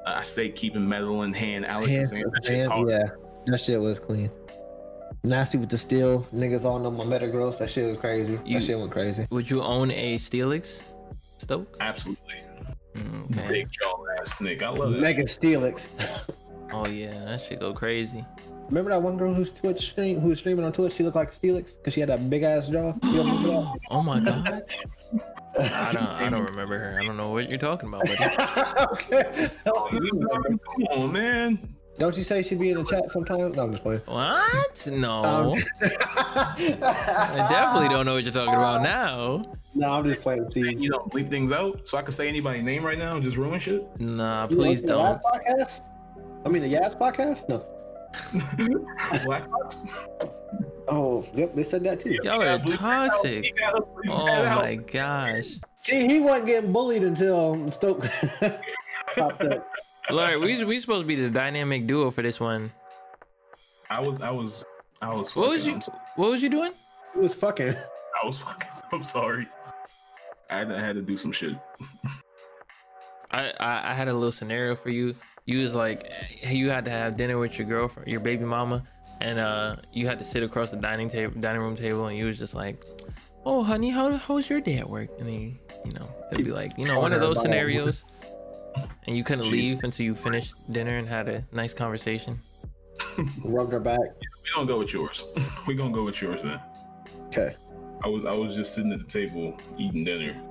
Uh, I say keeping metal in hand. Alex Hand- that hand- yeah, that shit was clean. Nasty with the steel, niggas all on them on Metagross. That shit was crazy. You- that shit went crazy. Would you own a Steelix? Stoke? Absolutely. Mm, Okay. Big jaw ass snake. I love it. Mega Steelix. Oh yeah, that shit go crazy. Remember that one girl who's Twitch stream who was streaming on Twitch? She looked like a Steelix because she had that big ass jaw. You remember Oh my god. I don't. I don't remember her. I don't know what you're talking about. Buddy. okay. Come on, man. Don't you say she'd be in the chat sometime? No, I'm just playing. What? No. Um, I definitely don't know what you're talking about now. No, I'm just playing. See, You don't bleep things out, so I can say anybody's name right now and just ruin shit. Nah, please listen don't. Yas podcast? I mean, the Yas podcast? No. Black Box. Oh, yep, they said that too. Y'all Yeah, are bleep that out. toxic. You gotta bleep Oh my gosh. See, he wasn't getting bullied until um, Stoke popped up. Larry, we we supposed to be the dynamic duo for this one. I was, I was, I was. What was you? What was you doing? He was fucking. I was fucking. I'm sorry. I had, I had to do some shit. I, I I had a little scenario for you. You was like, you had to have dinner with your girlfriend, your baby mama, and uh, you had to sit across the dining table, dining room table, and you was just like, "Oh, honey, how how was your day at work?" And then you, you know, it'd be like, you know, one of those scenarios, and you couldn't leave until you finished dinner and had a nice conversation. Rubbed her back. We gonna go with yours. we gonna go with yours then. Okay. I was, I was just sitting at the table eating dinner,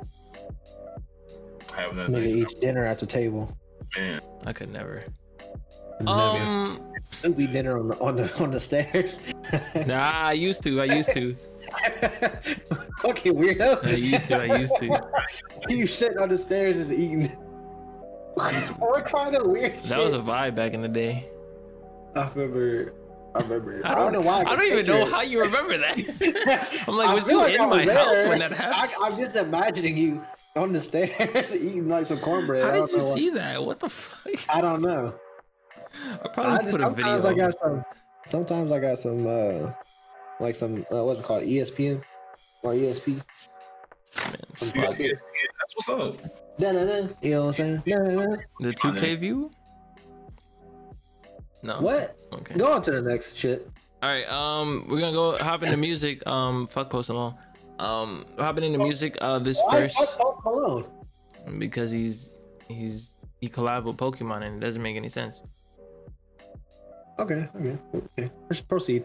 having that Nigga nice eats dinner at the table. man. I could never. Never. Um, Soup eat dinner on the on the on the stairs. nah, I used to. I used to. Fucking weirdo. I used to. I used to. you sitting on the stairs just eating. what kind of weird That was a vibe back in the day. I remember. I remember. I don't, know why. I, don't even know it. how you remember that. I'm like, I was you I in my was house when that happened? I, I'm just imagining you on the stairs eating like some cornbread. How did you know why. see that? What the fuck? I don't know. I I probably just put a sometimes I got some. Sometimes I got some. uh Like some. Uh, what's it called? ESPN or ESP. Some Yeah, that's what's up. Da-da-da. You know what I'm saying? Da-da-da. The 2K view? No. What? Okay. Go on to the next shit. All right. Um, we're gonna go hop into music. Um, fuck Post Malone. Um, we're hopping into music. Uh, this Why first fuck Post Malone? because he's he's he collab with Pokemon and it doesn't make any sense. Okay. Okay. Okay. Let's proceed.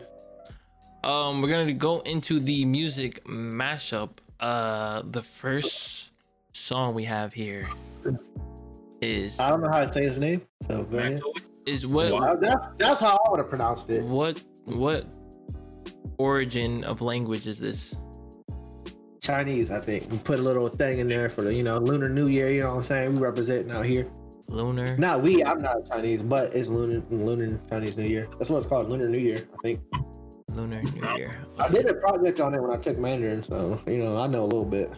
Um, we're gonna go into the music mashup. Uh, the first song we have here is I don't know how to say his name, so. Is what that's that's how I would have pronounced it. what what origin of language is this? Chinese, I think. We put a little thing in there for the you know Lunar New Year. You know what I'm saying? We representing out here. Lunar. Not we. I'm not Chinese, but it's Lunar Lunar Chinese New Year. That's what it's called, Lunar New Year. I think. Lunar New Year. I did a project on it when I took Mandarin, so you know I know a little bit.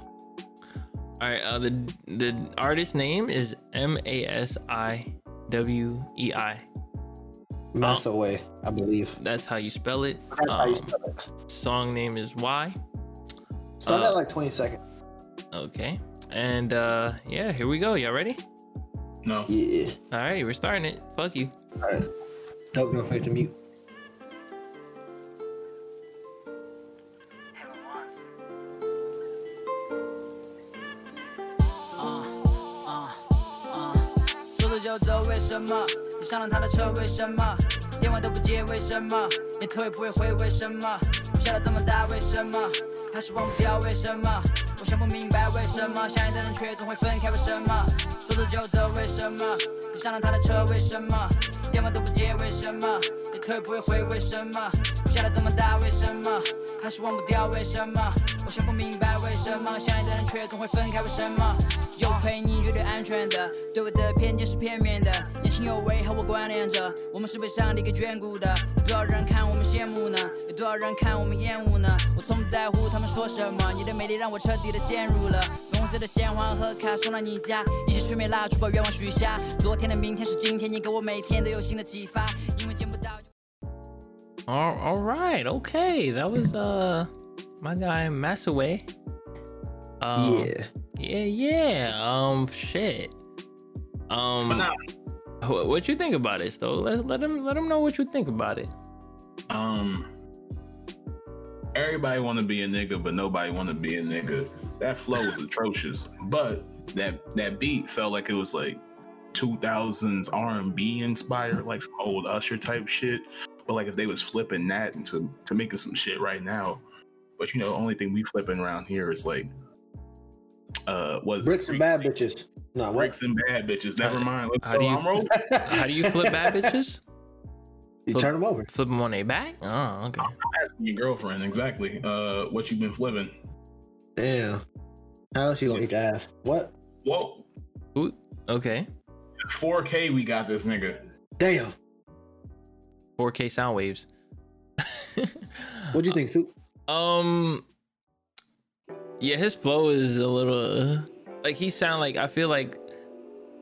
All right. Uh, the the artist name is M A S I W E I. Mess away, I believe. That's how you spell it. That's how you Um, spell it. song name is Y. Start uh, at like 20 seconds. Okay. And uh, yeah, here we go. Y'all ready? No. Yeah. All right, we're starting it. Fuck you. All right. Don't go face to mute. uh, 说想不明白为什么相爱的人却总会分开，为什么说走就走？为什么你上了他的车？为什么电话都不接？为什么你特也不会回？为什么？下了这么大，为什么？还是忘不掉，为什么？我想不明白，为什么相爱的人却总会分开，为什么？有陪你绝对安全的，对我的偏见是片面的，年轻有为和我关联着，我们是被上帝给眷顾的。有多少人看我们羡慕呢？有多少人看我们厌恶呢？我从不在乎他们说什么，你的美丽让我彻底的陷入了。粉红色的鲜花和卡送到你家，一起吹灭蜡烛，把愿望许下。昨天的明天是今天，你给我每天都有新的启发，因为。All, all right, okay. That was uh my guy Massaway. Um, yeah. yeah, yeah. Um, shit. Um, Phenomenal. wh- what you think about it, though? Let let him let him know what you think about it. Um, everybody want to be a nigga, but nobody want to be a nigga. That flow was atrocious, but that that beat felt like it was like 2000s R&B inspired, like some old Usher type shit. But like if they was flipping that into to making some shit right now, but you know, the only thing we flipping around here is like, uh, was Bricks and bad bitches. No, bricks and bad bitches. Never How- mind. Let's how do you- How do you flip bad bitches? You turn them over. Flip them on their back? Oh, okay. Asking your girlfriend exactly. Uh, what you've been flipping? Damn. How else you gonna eat the ass? What? Whoa, Ooh, okay. 4K. We got this nigga. Damn. 4K sound waves. what do you think, Soup? Um, yeah, his flow is a little uh, like he sound like I feel like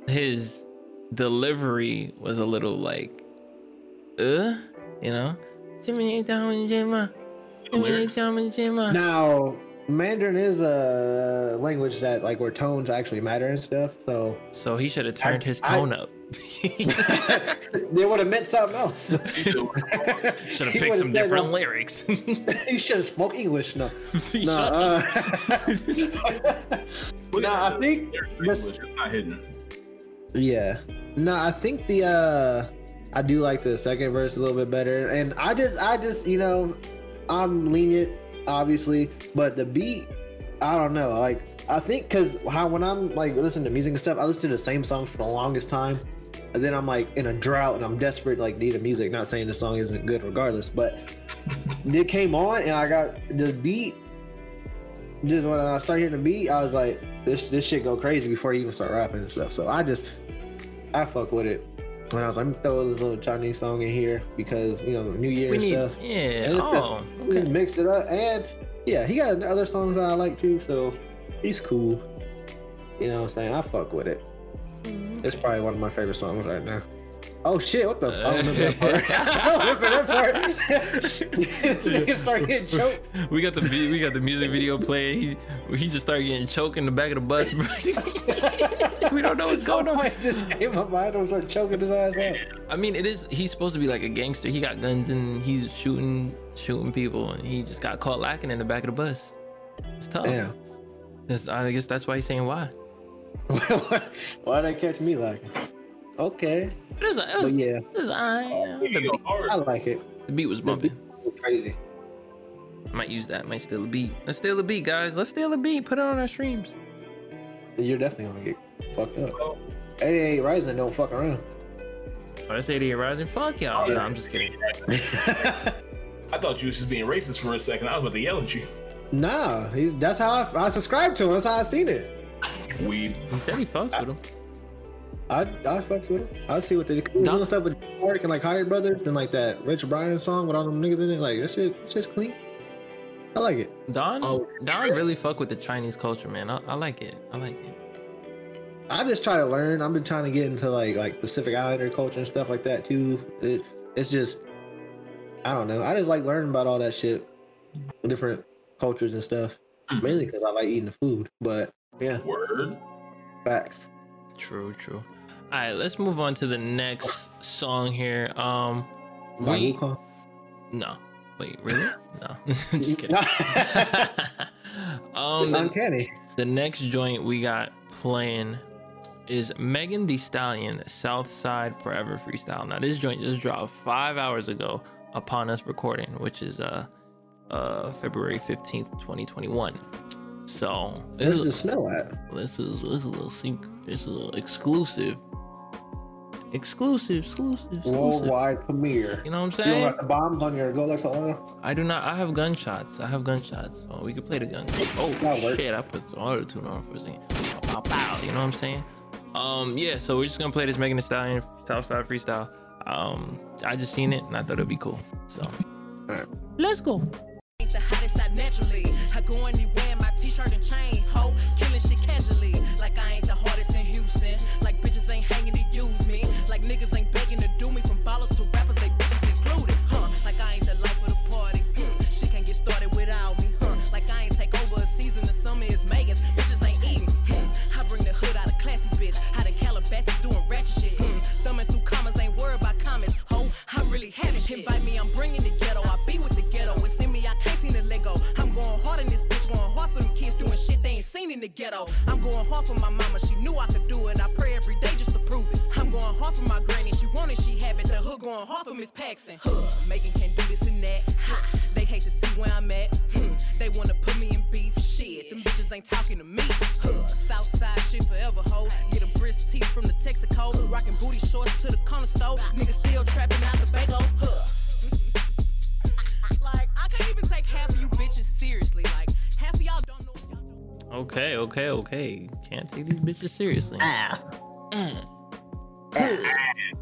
his delivery was a little like, uh, you know, Jimmy ain't down in Jimma, Jimmy ain't lyrics? down in Jimma. Now, Mandarin is a language that like where tones actually matter and stuff. So So he should have turned his I- tone up. they would have meant something else. Should have picked some different uh, lyrics. he should have spoke English. No, He no. Uh, no, I think English is not hidden. Yeah. No, I think the uh I do like the second verse a little bit better. And I just I just, you know, I'm lenient, obviously, but the beat, I don't know. Like I think cause how when I'm like listening to music and stuff, I listen to the same songs for the longest time. And then I'm like in a drought and I'm desperate, like need a music. Not saying the song isn't good regardless, but it came on and I got the beat. Just when I started hearing the beat, I was like, this this shit go crazy before you even start rapping and stuff. So I just I fuck with it. And I was like, let me throw this little Chinese song in here because you know New Year we and need, stuff. yeah. And Oh, okay. mixed it up, and yeah, he got other songs I like too. So he's cool. You know what I'm saying? I fuck with it. Mm-hmm. It's probably one of my favorite songs right now. Oh shit! What the? fuck? I don't remember that part. I don't remember that part. this nigga start getting choked. We got the we got the music video playing. He, he just started getting choked in the back of the bus. bro. we don't know what's going on. I just came up behind him, started choking his ass out. I mean, it is. He's supposed to be like a gangster. He got guns and he's shooting shooting people, and he just got caught lacking in the back of the bus. It's tough. Damn. That's- I guess that's why he's saying why. Why did I catch me like? Okay, It was, it but yeah, it was, uh, the, beat. I like it. the beat was The bumping. beat was crazy. Might use that. Might steal a beat. Let's steal a beat, guys. Let's steal a beat. Put it on our streams. You're definitely gonna get fucked up. 88 Rising don't fuck around. Oh, that's 88 Rising. Fuck y'all. No, I'm just kidding. I thought you was just being racist for a second. I was about to yell at you. nah, he's that's how I, I subscribed to him. That's how I seen it. Weed. He said he fucks with him. I I fucks with him. I see what they do. Nah. Doing stuff with Mark and like Higher Brothers and like that Rich Brian song with all them niggas in it. Like that shit, it's just clean. I like it. Don, Oh, Don really fuck with the Chinese culture, man. I, I like it. I like it. I just try to learn. I've been trying to get into like like Pacific Islander culture and stuff like that too. It, it's just I don't know. I just like learning about all that shit, different cultures and stuff. Mhm. Mainly because I like eating the food. But yeah, Word. facts. True, true. All right, let's move on to the next song here. Um, By we no, wait, really? No, I'm just kidding. um, It's the, uncanny. the next joint we got playing is Megan Thee Stallion Southside Forever Freestyle. Now this joint just dropped five hours ago upon us recording, which is uh uh February 15th, 2021. So this Where's is the smell at? this is this is a secret. This is a exclusive. Exclusive, exclusive, exclusive. Worldwide premiere. You know what I'm You don't saying? got the bombs on your Golex Atlanta? I do not. I have gunshots. I have gunshots. So we can play the gun. Oh That'll work. shit! I put some auto tune on for a second. Pow, pow, you know what I'm saying? Um, yeah. So we're just gonna play this Megan Thee Stallion Southside freestyle. Um, I just seen it and I thought it'd be cool. So Alright. let's go. Ghetto. I'm going hard for my mama, she knew I could do it. I pray every day just to prove it. I'm going hard for my granny, she wanted, she have it. The hood going hard for Miss Paxton. Huh, Megan can't do this and that. Ha, they hate to see where I'm at. Hmm, they wanna put me in beef. Shit, them bitches ain't talking to me. Huh, Southside shit forever, ho. Get a brisk tee from the Texaco. Rocking booty shorts to the corner store. Niggas still trapping out the bago. Huh. like, I can't even take half of you bitches seriously. Like, half of y'all don't know. Okay, okay, okay. Can't take these bitches seriously. Ah. Ah.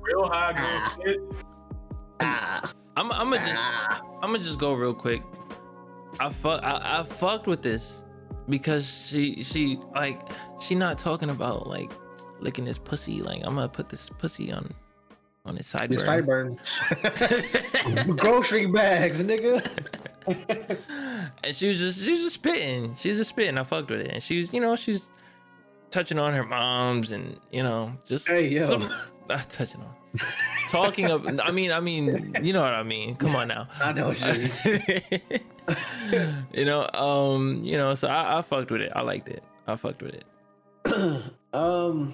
Real high girl shit. Ah. I'm, I'm gonna just, I'm gonna just go real quick. I fuck, I, I fucked with this because she, she like, she not talking about like licking this pussy. Like, I'm gonna put this pussy on, on his sideburn. Your sideburn. Grocery bags, nigga. and she was just, she was just spitting. She was just spitting. I fucked with it, and she was, you know, she's touching on her moms, and you know, just Hey, yo. some- not touching on. Talking of, I mean, I mean, you know what I mean. Come on now. I know what you you know, um, you know, so I, I fucked with it. I liked it. I fucked with it. um,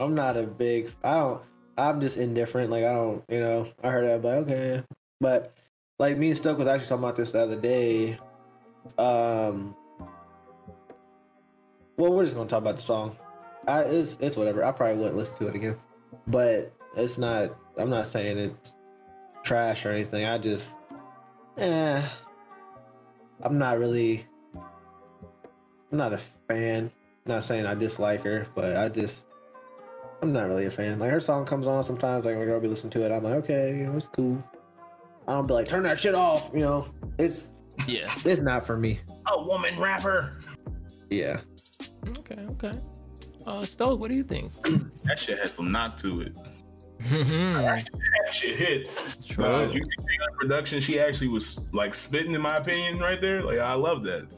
I'm not a big. I don't. I'm just indifferent. Like I don't. You know. I heard that, but okay. But like me and Stoke was actually talking about this the other day. Um. Well, we're just gonna talk about the song. I it's it's whatever. I probably wouldn't listen to it again, but it's not. I'm not saying it's trash or anything. I just, eh. I'm not really. I'm not a fan. Not saying I dislike her, but I just I'm not really a fan. Like her song comes on sometimes, like my girl be listening to it. I'm like, okay, you know, it's cool. I don't be like, turn that shit off. You know, it's Yeah. it's not for me. A woman rapper. Yeah. Okay. Okay. Uh, Stoke, what do you think? That shit had some knock to it. True. That shit hit. Uh, Juicy J on production, she actually was like spitting, in my opinion, right there. Like I love that.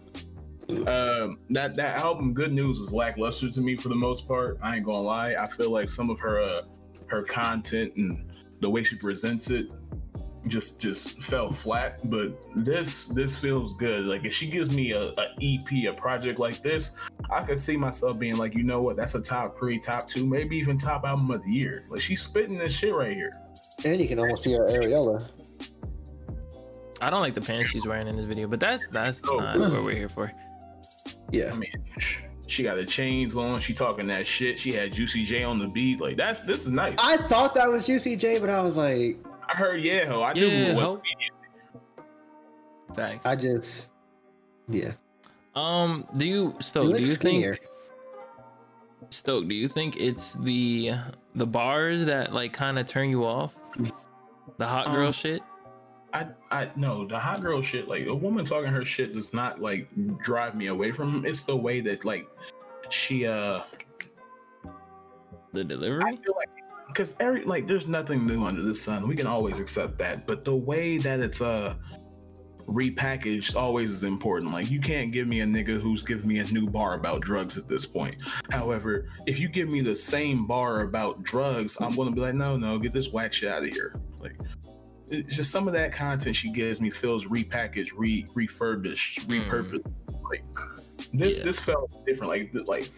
Um, that that album, Good News, was lackluster to me for the most part. I ain't gonna lie. I feel like some of her uh, her content and the way she presents it just just fell flat. But this this feels good. Like if she gives me a, a EP, a project like this, I could see myself being like, you know what, that's a top three, top two, maybe even top album of the year. Like she's spitting this shit right here. And you can almost see her areola. I don't like the pants she's wearing in this video, but that's that's Oh. not what we're here for. Yeah. I mean, she got the chains on. She talking that shit. She had Juicy J on the beat. Like that's this is nice. I, I thought that was Juicy J, but I was like, heard yeah, ho. I Yeah, knew what. ho. Fact. I just yeah. Um, do you He Stoke? Do you skinnier. think Stoke? Do you think it's the the bars that like kind of turn you off? The hot girl Um, shit. I I no the hot girl shit. Like a woman talking her shit does not like drive me away from. Him. It's the way that like she uh. The I delivery. feel like because every like there's nothing new under the sun. We can always accept that, but the way that it's uh repackaged always is important. Like you can't give me a nigga who's giving me a new bar about drugs at this point. However, if you give me the same bar about drugs, I'm gonna be like, no, no, get this whack shit out of here. Like it's just some of that content she gives me feels repackaged, re refurbished, Mm. repurposed. Like this Yeah. this felt different. Like like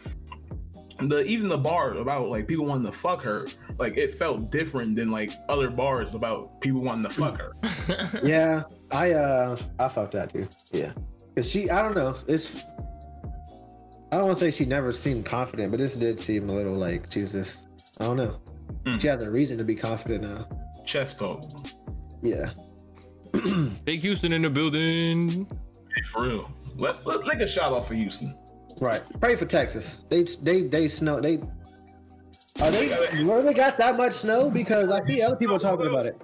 the even the bar about like people wanting to fuck her, like it felt different than like other bars about people wanting to fuck her. Yeah, I uh, I felt that too. Yeah, cause she, I don't know, it's. I don't want to say she never seemed confident, but this did seem a little like Jesus. I don't know. Mm. She has a reason to be confident now. Chest talk, Yeah. Big Houston in the building. Hey, for real. Let, let take a shot off for Houston. Right. Pray for Texas. They they they snow they are they really got that much snow? Because I see other people talking about it.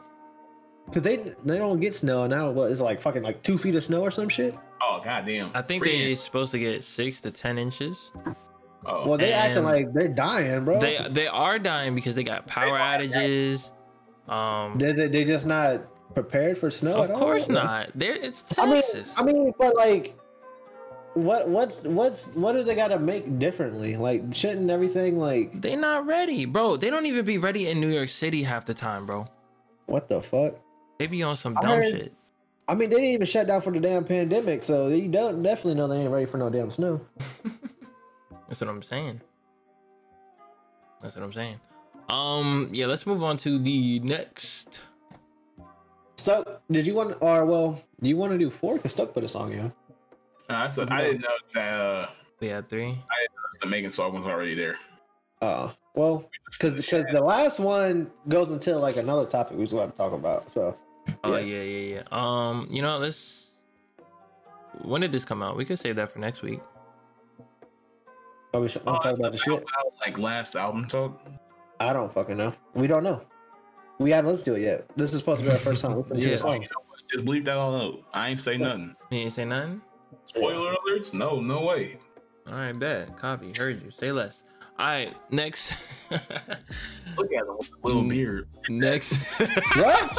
Cause they they don't get snow now. What is it like fucking like two feet of snow or some shit? Oh goddamn! I think they're supposed to get six to ten inches. Oh, Well, they acting like they're dying, bro. They they are dying because they got power outages. Um, they, they, they just not prepared for snow. of at all? course Like, not. There, it's I mean, Texas. I mean, but like, what what's what's what do they got to make differently? Like, shouldn't everything like they not ready, bro. They don't even be ready in New York City half the time, bro. what the fuck? They be on some I dumb heard- shit. I mean, they didn't even shut down for the damn pandemic, so they don't definitely know they ain't ready for no damn snow. That's what I'm saying. That's what I'm saying. Um, yeah, let's move on to the next. Stuck, did you want or well, do you want to do four? Cause Stuck put a song in. Nah, that's a- I didn't know that uh, We had three. the Megan song was already there. Uh, well, because because the last one goes until like another topic we was going to talk about. So Oh Yeah. yeah, yeah, yeah. Um, you know, let's. When did this come out? We could save that for next week. are we want Oh, talk about the shit? Out, like last album talk. I don't fucking know. We don't know. We haven't listened to it yet. This is supposed to be our first time listening to Yeah. a song. You know what? Just bleep that all out. I ain't say nothing. You ain't say nothing. Spoiler alerts? No, no way. All right, bet. Copy. Heard you. Say less. All right, next. Look at him with the little beard. next. What?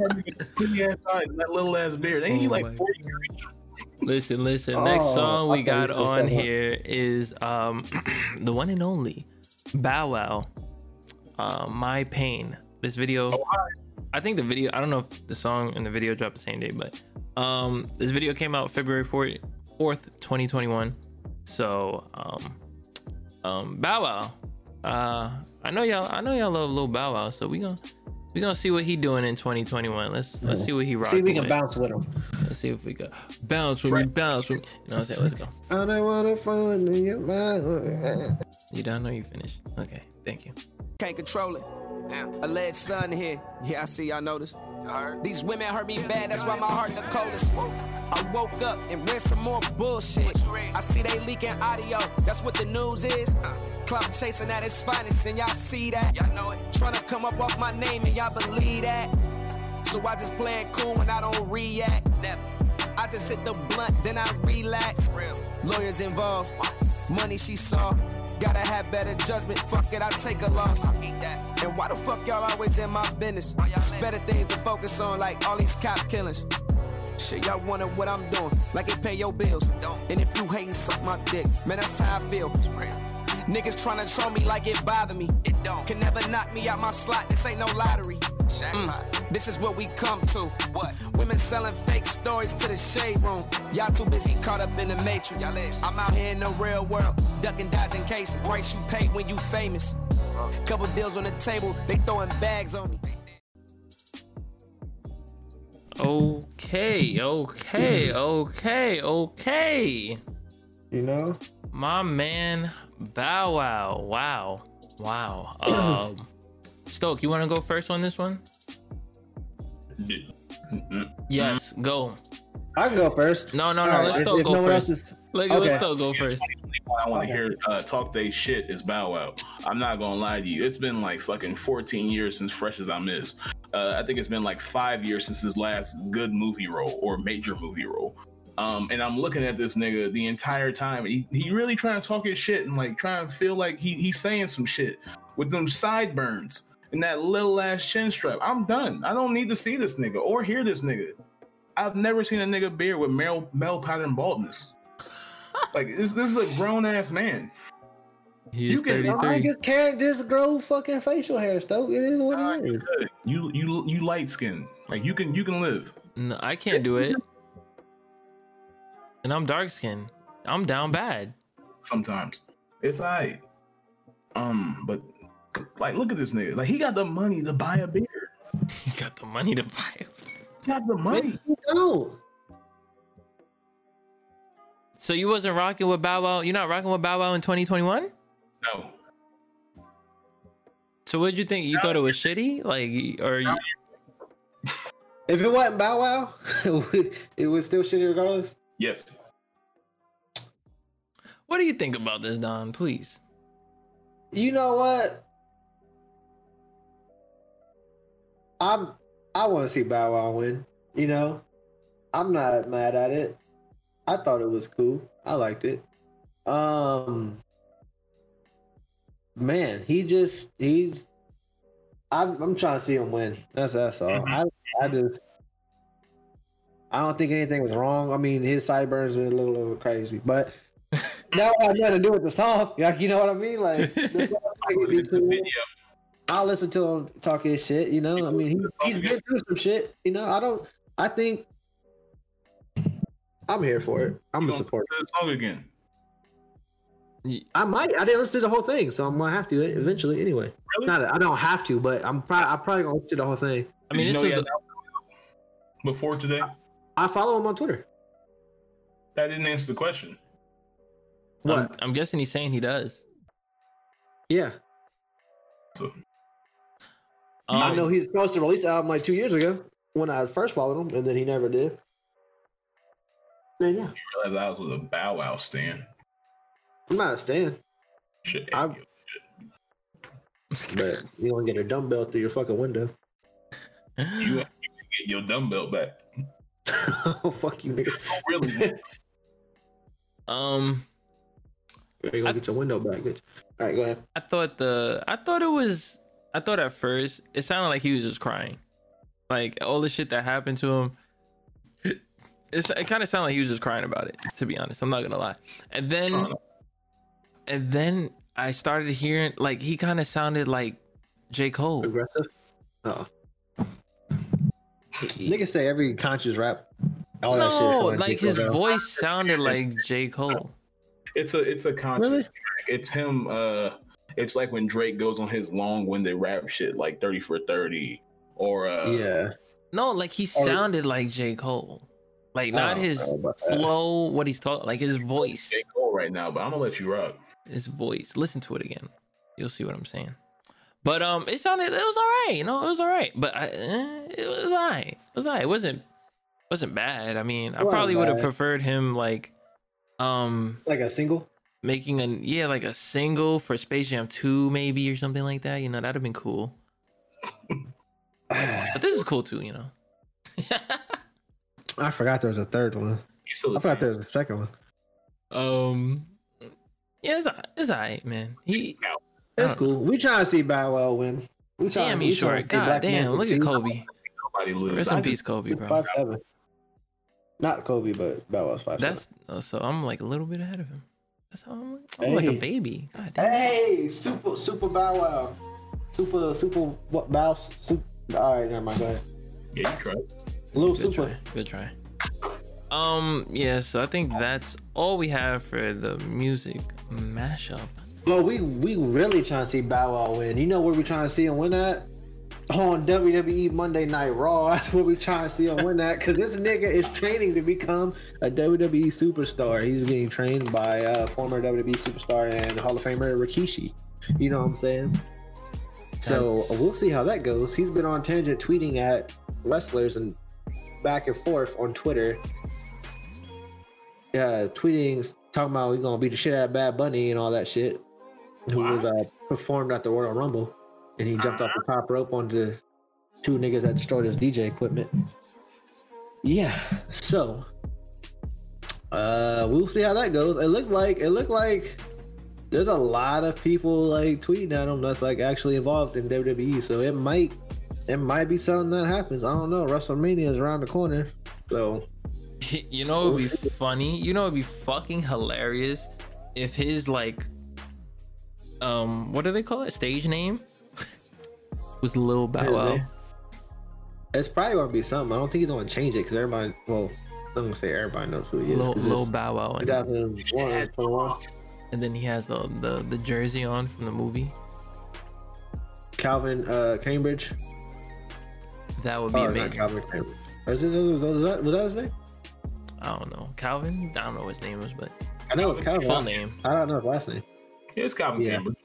Ass that little ass beard. Ain't he Oh like 40 years? Listen, listen. Next Oh, song we got on said that. here is um the one and only Bow Wow. Uh, My Pain. This video. Oh. I think the video. I don't know if the song and the video dropped the same day, but um this video came out February 4th, 4th 2021. So um um Bow Wow. Uh, I know y'all. I know y'all love little Bow Wow. So we gonna we gonna see what he doing in 2021. Let's let's see what he rocking See if we can with. bounce with him. Let's see if we can bounce with me, bounce with me. You know what I'm saying? Let's go. I don't wanna find your mind. You done or you finished? Okay, thank you. Can't control it. Alleged son here. Yeah, I see y'all notice. These women hurt me bad, that's why my heart the coldest. I woke up and read some more bullshit. I see they leaking audio, that's what the news is. Uh. Cloud chasing at its finest, and y'all see that. Y'all know it. Trying to come up off my name, and y'all believe that. So I just play it cool when I don't react. I just hit the blunt, then I relax. Lawyers involved, money she saw. Gotta have better judgment. Fuck it, I take a loss. And why the fuck y'all always in my business? It's better things to focus on, like all these cop killings. Shit, y'all wonder what I'm doing, like it pay your bills. And if you hating, suck my dick. Man, that's how I feel. Niggas tryna troll me like it bother me. It don't. Can never knock me out my slot. This ain't no lottery. Mm, this is what we come to. What? Women selling fake stories to the shade room. Y'all too busy caught up in the matrix. Y'all is. I'm out here in the real world, ducking, dodging cases. Price you pay when you famous. Couple deals on the table, they throwing bags on me. Okay, okay, okay, okay. You know? My man, Bow Wow. Wow, wow. Um, Stoke, you want to go first on this one? Yes, go. I can go first. No, no, no. All right, Let's if- Stoke if go no one first. else is- Let, Okay. Let's Stoke go first. I want to hear uh, talk they shit is Bow Wow. I'm not gonna lie to you. It's been like fucking 14 years since Fresh Azimiz. Uh, I think it's been like five years since his last good movie role or major movie role. Um, and I'm looking at this nigga the entire time. He, he really trying to talk his shit and like trying to feel like he, he's saying some shit with them sideburns and that little ass chin strap. I'm done. I don't need to see this nigga or hear this nigga. I've never seen a nigga beard with male male pattern baldness. like this, this is a grown ass man. He is You can- I 33. just can't just grow fucking facial hair, Stoke. It is what Nah, it you You you you light skin. Like you can you can live. No, I can't do it. And I'm dark skinned. I'm down bad. sometimes. It's alright. Um, but like, look at this nigga. Like, he got the money to buy a beer. He got the money to buy it. He got the money. No. So you wasn't rocking with Bow Wow. You're not rocking with Bow Wow in 2021. No. So what did you think? You thought it was shitty, like, or you, If it wasn't Bow Wow, it was still shitty regardless. Yes. what do you think about this, Don? Please. You know what? I'm I want to see Bow Wow win. You know, I'm not mad at it. I thought it was cool. I liked it. Um, man, he just he's. I'm I'm trying to see him win. That's that's all. I I just. I don't think anything was wrong. I mean, his sideburns are a little, little crazy, but that had nothing to do with the song. Like, you know what I mean? Like, the song be cool. Video. I'll listen to him talk his shit. You know, I mean, he, he's been through some shit. You know, I don't. I think I'm here for it. I'm a gonna support. say the song again. I might. I didn't listen to the whole thing, so I'm gonna have to eventually. Anyway, Really? not. I don't have to, but I'm probably. I'm probably gonna listen to the whole thing. I mean, this is the, he had that before today. I follow him on Twitter. That didn't answer the question. What? I'm, I'm guessing he's saying he does. yeah, So I Um, know he's supposed to release the album like two years ago when I first followed him, and then he never did. Then yeah, I realized I was with a Bow Wow stand. I'm not a stan, Shit. I- but you don't get a dumbbell through your fucking window. you, you can get your dumbbell back. oh fuck you, nigga. Oh, really? um, You gonna get your window back, bitch. All right, go ahead. I thought the I thought it was I thought at first it sounded like he was just crying, like all the shit that happened to him. It's, it kind of sounded like he was just crying about it. To be honest, I'm not gonna lie. And then, and then I started hearing like he kind of sounded like J Cole. Aggressive. Oh. Niggas say every conscious rap. All that shit. No, like his Cole now. voice sounded like J Cole. It's a it's a conscious Really? track. It's him. Uh, it's like when Drake goes on his long-winded rap shit, like thirty for thirty, or uh, Yeah. No, like he Or- sounded like J Cole, like not Oh, his I don't know about that. flow, what he's talking, like his voice. J Cole right now. But I'm gonna let you rock. his voice. Listen to it again. You'll see what I'm saying. But um, it sounded it was all right. You know, it was all right. But I, eh, it was all right. It was all right. It wasn't wasn't bad. I mean, I probably would have preferred him like um Like a single. Making a yeah like a single for Space Jam 2 maybe or something like that. You know, that'd have been cool. But this is cool too. You know. I forgot there was a third one. You still I the forgot there was a second one. Um. Yeah, it's it's alright, man. He It's cool. We trying to see Bow Wow win. We trying, damn we short. to God damn, man look at. Kobe. Nobody lose. Rest in just- peace, Kobe, bro. Five seven. Not Kobe, but Bow Wow's five That's uh, so I'm like a little bit ahead of him. That's how I'm, I'm like a baby. God seven. damn. Hey, super super Bow Wow. Super super what Bow super. All right, never mind. Go ahead. Yeah, you tried. A little Good super. try. Good try. Um, yeah, so I think that's all we have for the music mashup. Well, we we really trying to see Bow Wow win. You know where we trying to see him win at? On WWE Monday Night Raw. That's what we're trying to see on win that Because this nigga is training to become a WWE superstar. He's getting trained by uh, former WWE superstar and Hall of Famer Rikishi. You know what I'm saying? So we'll see how that goes. He's been on tangent tweeting at wrestlers and back and forth on Twitter. Yeah, tweeting, talking about we gonna beat the shit out of Bad Bunny and all that shit. Who was uh, performed at the Royal Rumble, and he jumped off the top rope onto two niggas that destroyed his DJ equipment. Yeah, so uh, we'll see how that goes. It looks like it looked like there's a lot of people like tweeting at him that's like actually involved in WWE. So it might it might be something that happens. I don't know. WrestleMania is around the corner, so You know, it'd be funny. You know, it'd be fucking hilarious if his like, um, what do they call it? Stage name was Lil Bow Wow. Yeah, it's probably gonna be something. I don't think he's gonna change it because everybody. Well, I'm gonna say everybody knows who he is. Lil, 'cause Lil Bow Wow. And 2001, and then he has the the, the jersey on from the movie. Calvin uh, Cambridge. That would be Oh, not amazing. Calvin Cambridge. Or is it, was, that, was that his name? I don't know. Calvin? I don't know what his name was, but I know it's Calvin. full name. I don't know his last name. It's Calvin Yeah. Cambridge.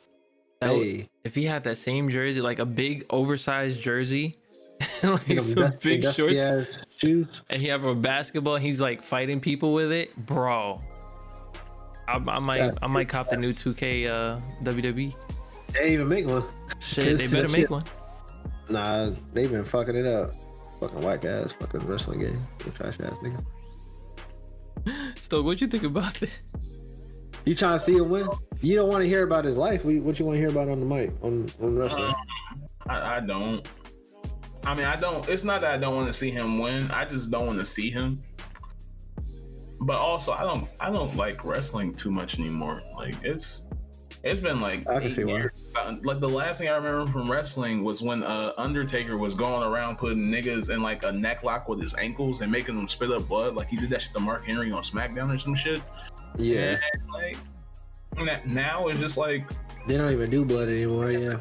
Hey, if he had that same jersey, like a big oversized jersey, like some dusty- big dusty shorts, shoes. and he have a basketball, and he's like fighting people with it, bro. I, I might, Yeah. I might cop the new 2K uh, WWE. They even make one. Shit, they better make shit- one. Nah, they've been fucking it up. Fucking whack ass fucking wrestling game. Trash ass niggas. Stoke, what you think about this? You trying to see him win? You don't want to hear about his life. We- What you want to hear about on the mic on on wrestling? I, I don't. I mean, I don't. It's not that I don't want to see him win. I just don't want to see him. But also, I don't. I don't like wrestling too much anymore. Like it's. It's been like I can see years. So, Like the last thing I remember from wrestling was when uh, Undertaker was going around putting niggas in like a neck lock with his ankles and making them spit up blood. Like he did that shit to Mark Henry on SmackDown or some shit. Yeah, And, like na- now it's just like they don't even do blood anymore. Yeah,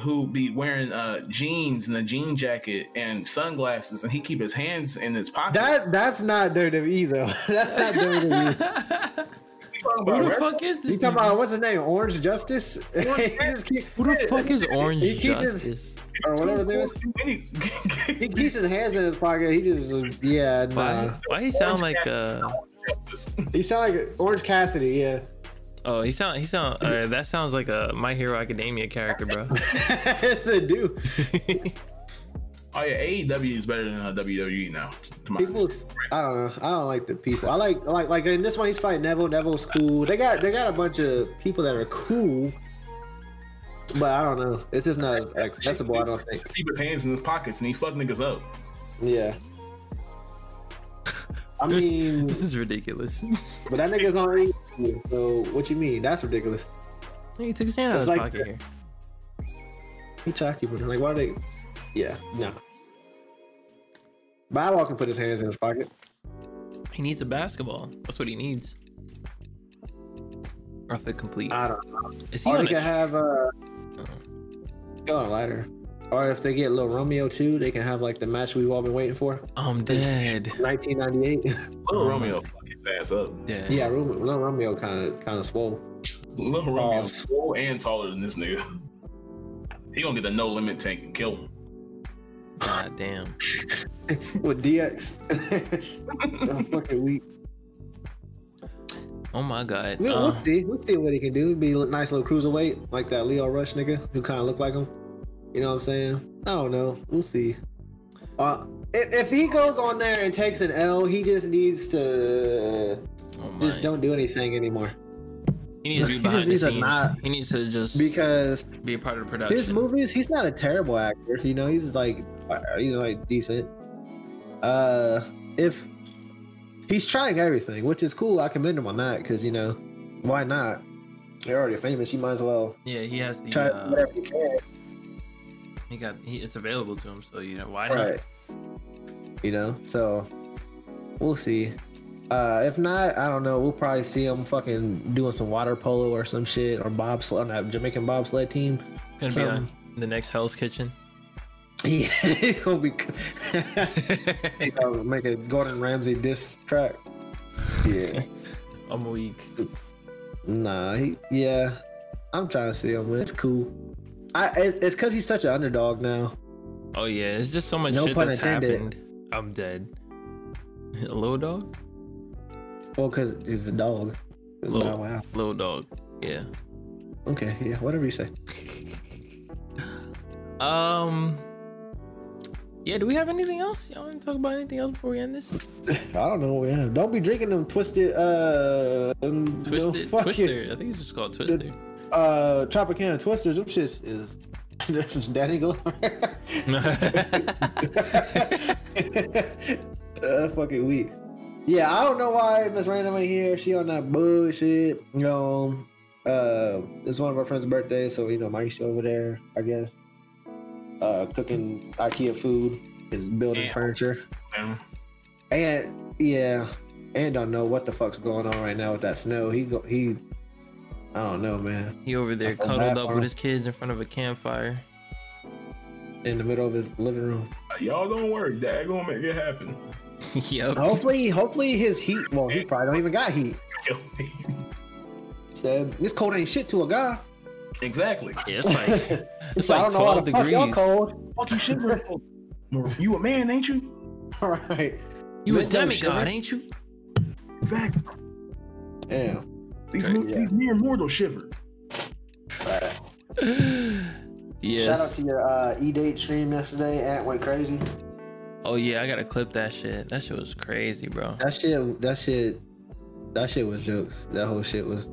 who be wearing uh jeans and a jean jacket and sunglasses and he keep his hands in his pocket. that that's not WWE though. that's not WWE. You talking Who about the wrestling? fuck is this? You talking about what's his name? Orange Justice? He just keep- Who the fuck is Orange He keeps his- Justice? or whatever it is. He keeps his hands in his pocket. He just yeah, Why? nah. Why he sound like uh? He sound like Orange Cassidy. Yeah, Oh, he sound he sound. Uh, that sounds like a My Hero Academia character, bro. yes, it do. Oh yeah, AEW is better than uh, WWE now. to my People, I don't know. I don't like the people. I like like like in this one he's fighting Neville. Neville's cool. They got they got a bunch of people that are cool, but I don't know. It's just not accessible. I don't think. Keep his hands in his pockets and he fuck niggas up. Yeah. I mean, This is ridiculous. but that nigga's on AEW, So what you mean? That's ridiculous. he took his hand out of his like- pocket here. He keeping like why are they? Yeah, no. Can put his hands in his pocket. He needs a basketball. That's what he needs. Rough it complete. I don't know. Is he Or on they a sh- have uh, go on a ladder. Or if they get Little Romeo too, they can have like the match we've all been waiting for. I'm dead. 1998. Little Oh, Romeo fuck his ass up. Yeah. yeah, Ro- Lil Romeo kind of kind of swole. Little Romeo Oh. swole and taller than this nigga. He gonna get the no limit tank and kill him. God damn. with DX. I'm fucking weak. Oh my god. We'll, Uh, we'll see. We'll see what he can do. Be a nice little cruiserweight, like that Lio Rush nigga who kind of look like him. You know what I'm saying? I don't know. We'll see. Uh, if, if he goes on there and takes an L, he just needs to oh just don't do anything anymore He needs to be he just behind the scenes. not- He needs to just because be a part of the production. his movies, he's not a terrible actor. You know, he's like he's like decent. Uh, if he's trying everything, which is cool, I commend him on that because you know why not? You're already famous. You might as well yeah, he has the. try Uh, whatever you can. He got. He, it's available to him, so you know why right. You know so we'll see. Uh if not i don't know. We'll probably see him fucking doing some water polo or some shit or bobsled on that jamaican bobsled team? Gonna be on the next Hell's Kitchen. yeah he gonna be he gonna make a gordon ramsay diss track. Yeah. I'm weak. nah he yeah. I'm trying to see him. It's cool i it's because he's such an underdog now Oh yeah, it's just so much No shit that's intended. happened. I'm dead. A little dog. well because he's a dog Little, wow wow little dog. Yeah. okay yeah whatever you say Um. Yeah. Do we have anything else? Y'all want to talk about anything else before we end this? I don't know. Yeah, don't be drinking them twisted. Uh, um, Twisted. fucking, Twister. I think it's just called Twister. Uh, Tropicana twisters. Them shits is. This is Danny Glover. uh, fucking weak. Yeah, I don't know why Miss Random ain't here. She on that bullshit. You know, uh, it's one of our friends' birthday, so you know, Mike's over there. I guess. Uh, cooking IKEA food, is building Damn. furniture. Man. And yeah, and don't know what the fuck's going on right now with that snow. He go he, I don't know, man. He over there cuddled up with his kids in front of a campfire. In the middle of his living room. Y'all don't worry, Dad gonna make it happen. yep. Hopefully, hopefully his heat. Well, he probably don't even got heat. Said this cold ain't shit to a guy. exactly. Yeah, it's like it's So I like don't know how 12 the fuck y'all degrees. cold. Fuck you, shivering. you a man, ain't you? All right. You a Mental demigod, shiver. ain't you? Exactly. Damn. These Okay. mo- these mere mortals shiver. yes. Shout out to your uh, E date stream yesterday. Ant went crazy. oh yeah, I gotta clip that shit. That shit was crazy, bro. That shit. That shit. That shit was jokes. That whole shit was.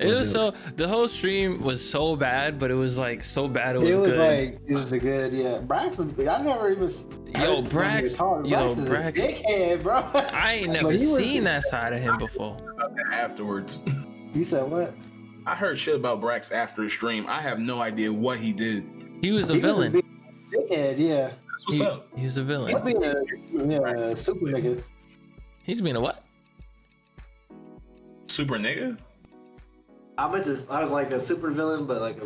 It was so the whole stream was so bad, but it was like so bad it was, It was good. like it was the good. Yeah, Braxton. I never even. Yo, heard him Brax- yo, Brax Brax- dickhead, bro. I ain't never But seen that side of him before. Afterwards, You said what? I heard shit about Brax after the stream. I have no idea what he did. He was a He was villain. Dickhead. Yeah. That's what's He, up. he's a He's being a yeah, a super nigga. He's being a what? Super nigga. I meant this. I was like a super villain, but like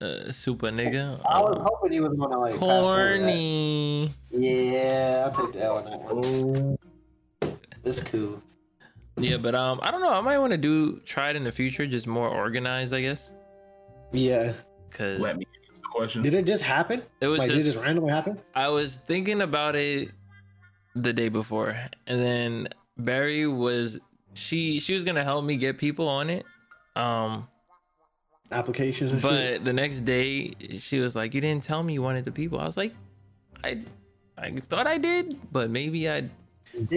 a, Uh, super nigga. I was hoping he was gonna like pass over corny. Yeah, I'll take the L on that one. Oh, It's cool. Yeah, but um, I don't know. I might want to do try it in the future, just more organized, I guess. Yeah. Cause let me answer the question. Did it just happen? it was like, did it just just randomly happen? I was thinking about it the day before, and then Barry was she she was gonna help me get people on it. Um, Applications and shit. but the next day she was like, "You didn't tell me you wanted the people." I was like, "I I thought I did, but maybe I Damn,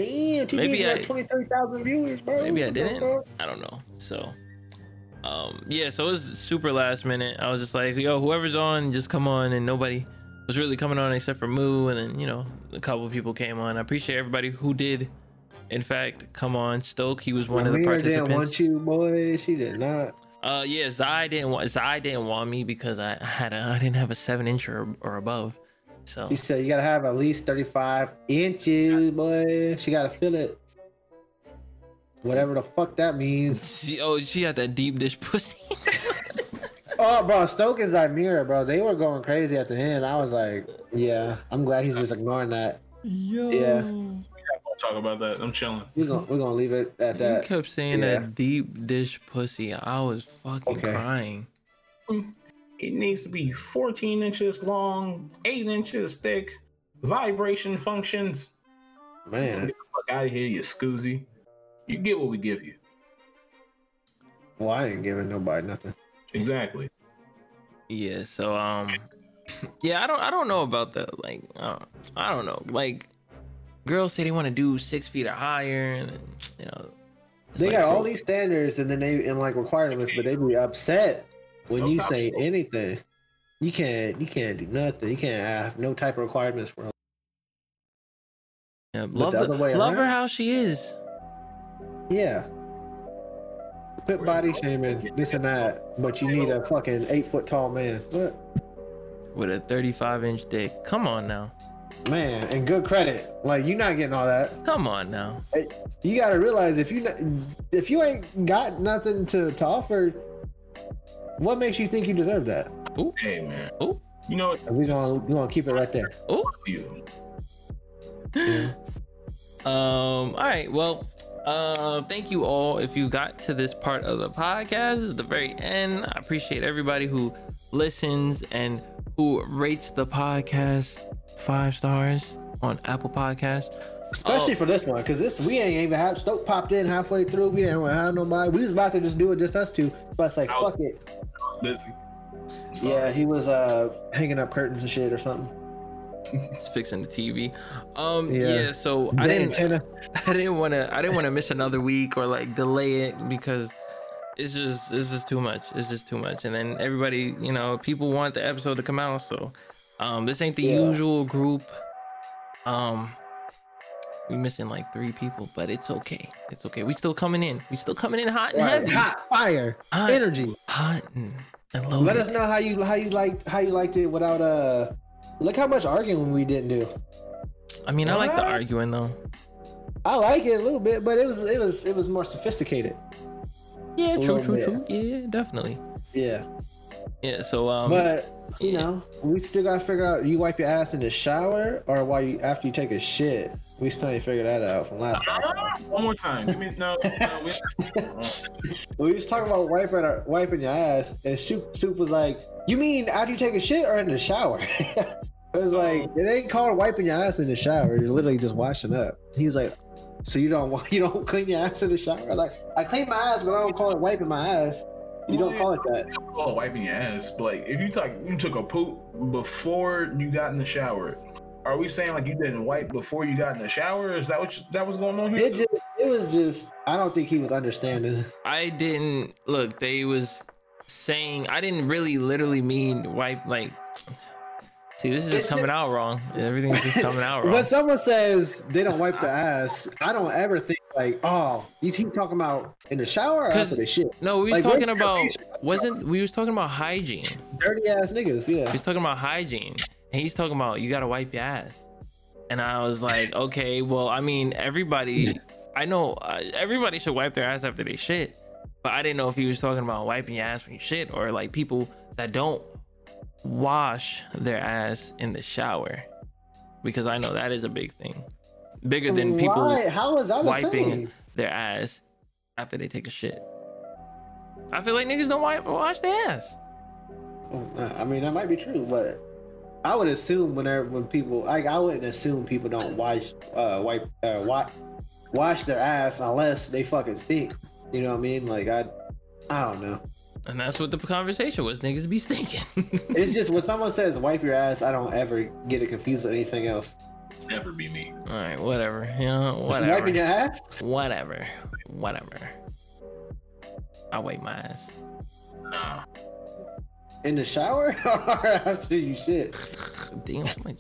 TV's Maybe got I- 23,000 viewers, bro. maybe I didn't. I don't know." So. Um, yeah, so it was super last minute. I was just like, yo, whoever's on, just come on, and nobody was really coming on except for Moo, and then you know a couple people came on. I appreciate everybody who did, in fact, come on. Stoke, he was one of the Amira didn't participants. want you, boy. She did not. Uh, yeah, Zai didn't want Zai didn't want me because I had a I didn't have a seven inch or, or above, so She said you gotta have at least 35 inches, boy. She gotta feel it. Whatever the fuck that means. she, oh she had that deep dish pussy. Oh, bro, Stoke and Zymira, bro, they were going crazy at the end. I was like, yeah, I'm glad he's just ignoring that. Yo, Yeah. Talk about that. I'm chilling. We're gonna, we're gonna leave it at that. You kept saying yeah. that deep dish pussy. I was fucking Okay. crying. Hmm. It needs to be 14 inches long, 8 inches thick, vibration functions. Man, Get the fuck out of here, you scoozy. You get what we give you. well, I ain't giving nobody nothing. Exactly. Yeah, so um, yeah, I don't I don't know about that. Like, uh, I don't know. Like, girls say they want to do six feet or higher, and you know, They like got for- all these standards and then they and like requirements, but they be upset when No you say shelf. anything. You can't you can't do nothing. You can't have no type of requirements for Yeah, love the the, other way love her how she is. Yeah. Quit body shaming, this and that, but you need a fucking eight foot tall man. What? With a 35 inch dick. Come on now. Man, and good credit. Like you're not getting all that. Come on now. You gotta realize if you if you ain't got nothing to, to offer, what makes you think you deserve that? Ooh. Hey, man. Ooh, You know what? We gonna we gonna keep it right there. ooh. You. Um, all right, well, uh, thank you all. If you got to this part of the podcast at the very end, I appreciate everybody who listens and who rates the podcast five stars on Apple Podcasts. Especially Oh. for this one, because this we ain't even have Stoke popped in halfway through. We didn't have nobody. We was about to just do it just us two, but it's like I was- fuck it. Busy. Yeah, he was uh hanging up curtains and shit or something. It's fixing the TV. Um, Yeah. yeah. so I didn't, antenna. I didn't want to, I didn't want to miss another week or like delay it because it's just, it's just too much. It's just too much. And then everybody, you know, people want the episode to come out, so um, this ain't the Yeah. usual group. Um, we missing like three people, but it's okay. It's okay. We still coming in. We still coming in hot and Right. heavy, Hot fire, Hot. energy. hot and, and loaded. Let us know how you how you liked how you liked it without uh. Look how much arguing we didn't do. I mean, I like the arguing though. I like it a little bit, but it was it was it was more sophisticated. Yeah, true, true, bit. true. Yeah, definitely. Yeah. Yeah. So um, but you yeah. know, we still gotta figure out you wipe your ass in the shower or while you after you take a shit. We still ain't figured that out from last time. One more time. Give me no. no we, We was talking about wiping our, wiping your ass, and Soup, Soup was like, "You mean after you take a shit or in the shower?" it was like oh. it ain't called wiping your ass in the shower. You're literally just washing up. He was like, "So you don't you don't clean your ass in the shower?" I was like, "I clean my ass, but I don't call it wiping my ass. You don't call it that." oh, wiping your ass. But like, if you talk, you took a poop before you got in the shower. Are we saying like you didn't wipe before you got in the shower? Is that what you, that was going on here? It just it was just I don't think he was understanding. I didn't look. They was saying I didn't really literally mean wipe. Like, see, this is just coming out wrong. Everything's just coming out wrong. When someone says they don't wipe the ass, I don't ever think like, oh, you keep talking about in the shower or 'Cause- after the shit. No, we was Like, talking about wasn't we was talking about hygiene. Dirty ass niggas, We yeah. was talking about hygiene. And he's talking about you gotta wipe your ass. And I was like, okay, well, I mean, everybody, I know uh, everybody should wipe their ass after they shit, but I didn't know if he was talking about wiping your ass when you shit or like people that don't wash their ass in the shower, because I know that is a big thing, bigger than people Why? How is that wiping their ass after they take a shit. I feel like niggas don't wipe wash their ass. I mean, that might be true, but I would assume whenever when people, like, I wouldn't assume people don't wash, uh, wipe, uh, wash, wash their ass unless they fucking stink. You know what I mean? Like, I, I don't know. And that's what the conversation was. Niggas be stinking. It's just when someone says wipe your ass, I don't ever get it confused with anything else. Never be me. All right, whatever. You know, whatever. Wiping whatever. your ass? Whatever. Whatever. I wipe my ass. Nah. In the shower or after you shit? Damn. my-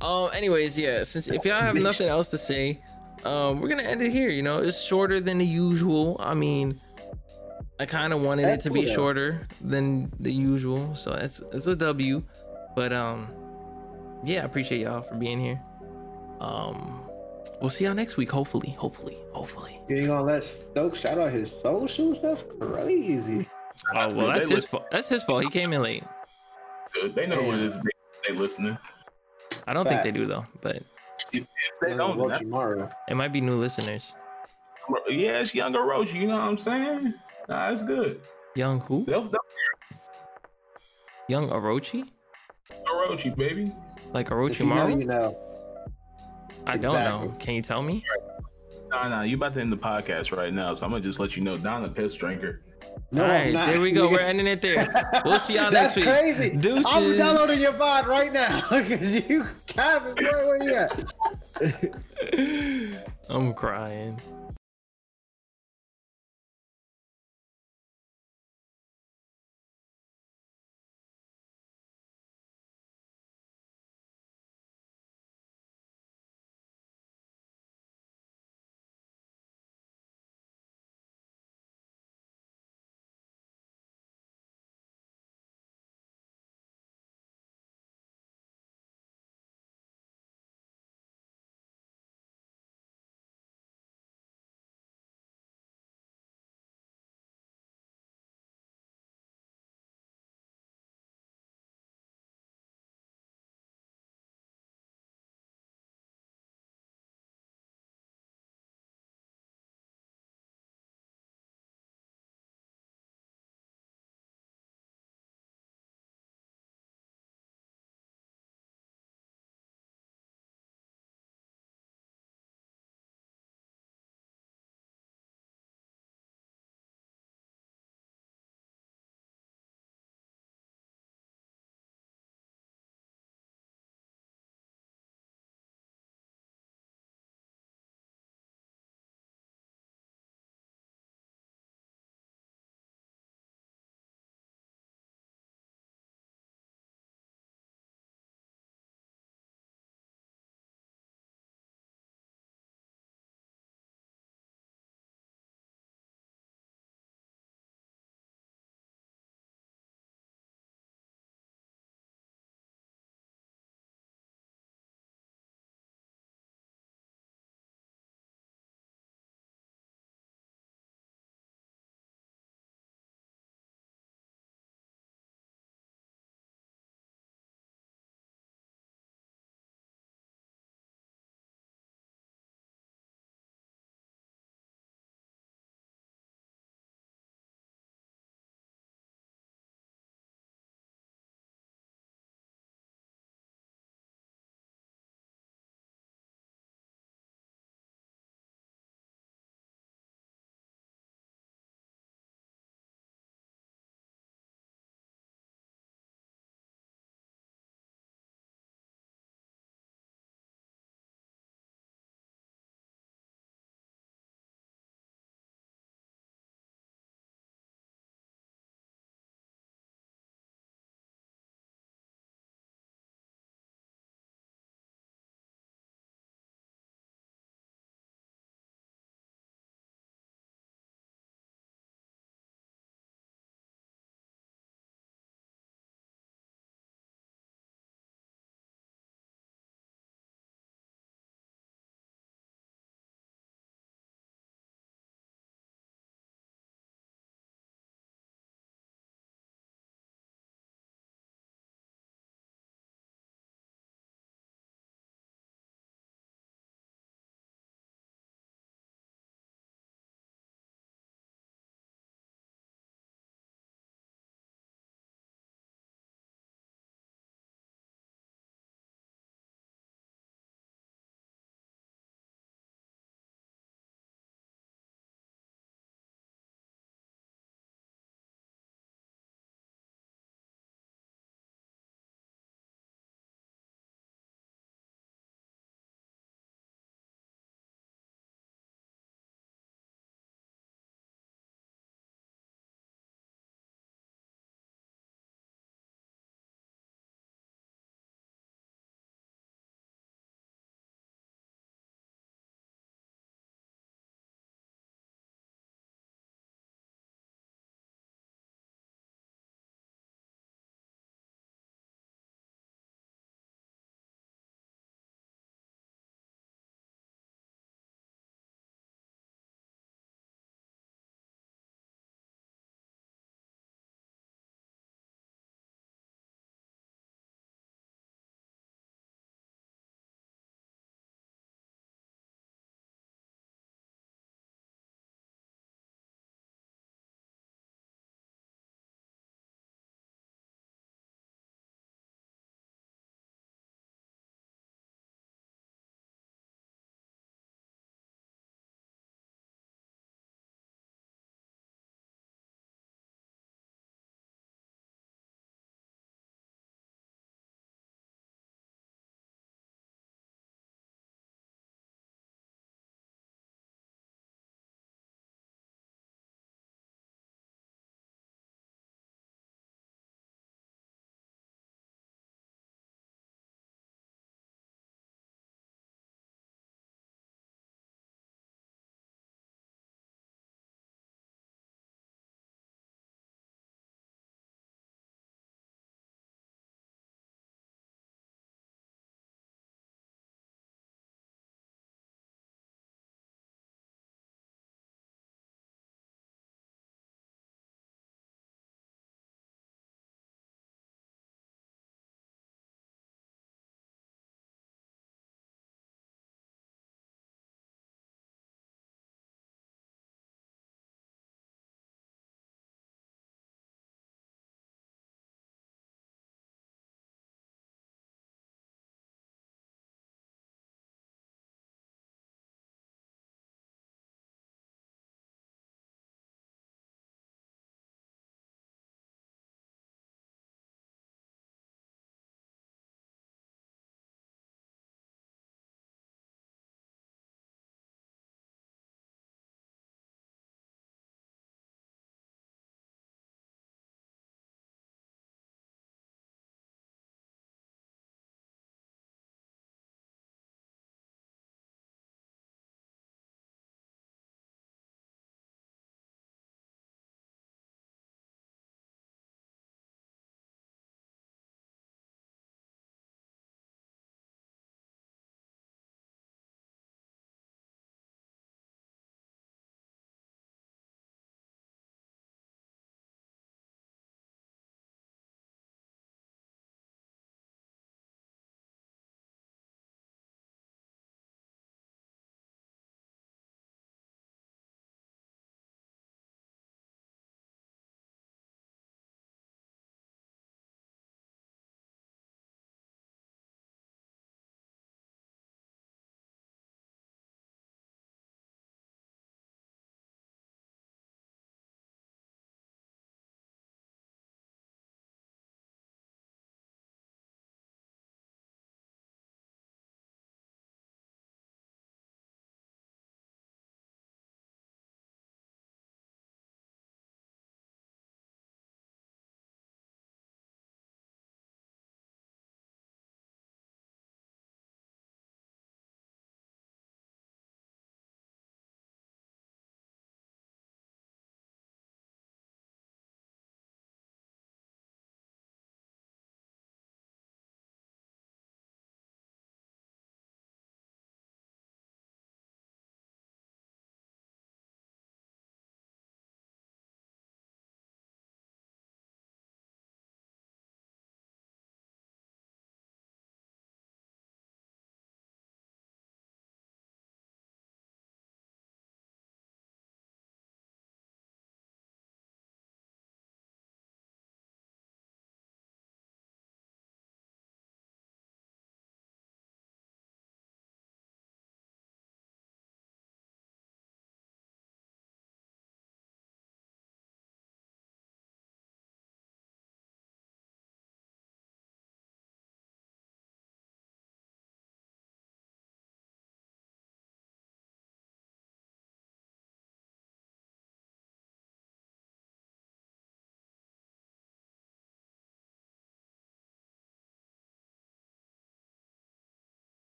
Um. Anyways, yeah. Since if y'all have nothing else to say, um, we're gonna end it here. You know, it's shorter than the usual. I mean, I kind of wanted it That's to be though. shorter than the usual, so it's it's a W. But um, yeah, I appreciate y'all for being here. Um, we'll see y'all next week. Hopefully, hopefully, hopefully. You ain't gonna let Stokes shout out his socials? That's crazy. Oh well, They that's his listen- fault. That's his fault. He came in late. Good. They know what it is. They, they listening. I don't think they do though, but If they don't. Roach that- tomorrow. it might be new listeners. yeah, it's younger Roach. You know what I'm saying? Nah, it's good. Young who? They'll, they'll Young Orochi? Orochi, baby. Like If Orochi you know, Maru? you know. I don't know. Can you tell me? Nah, nah, you about to end the podcast right now, so I'm gonna just let you know Don a piss drinker. No, All right, there we go. We're ending it there. We'll see y'all next week. crazy. I'm downloading your pod right now because you Calvin, where, where you at? I'm crying.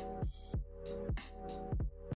Thank you.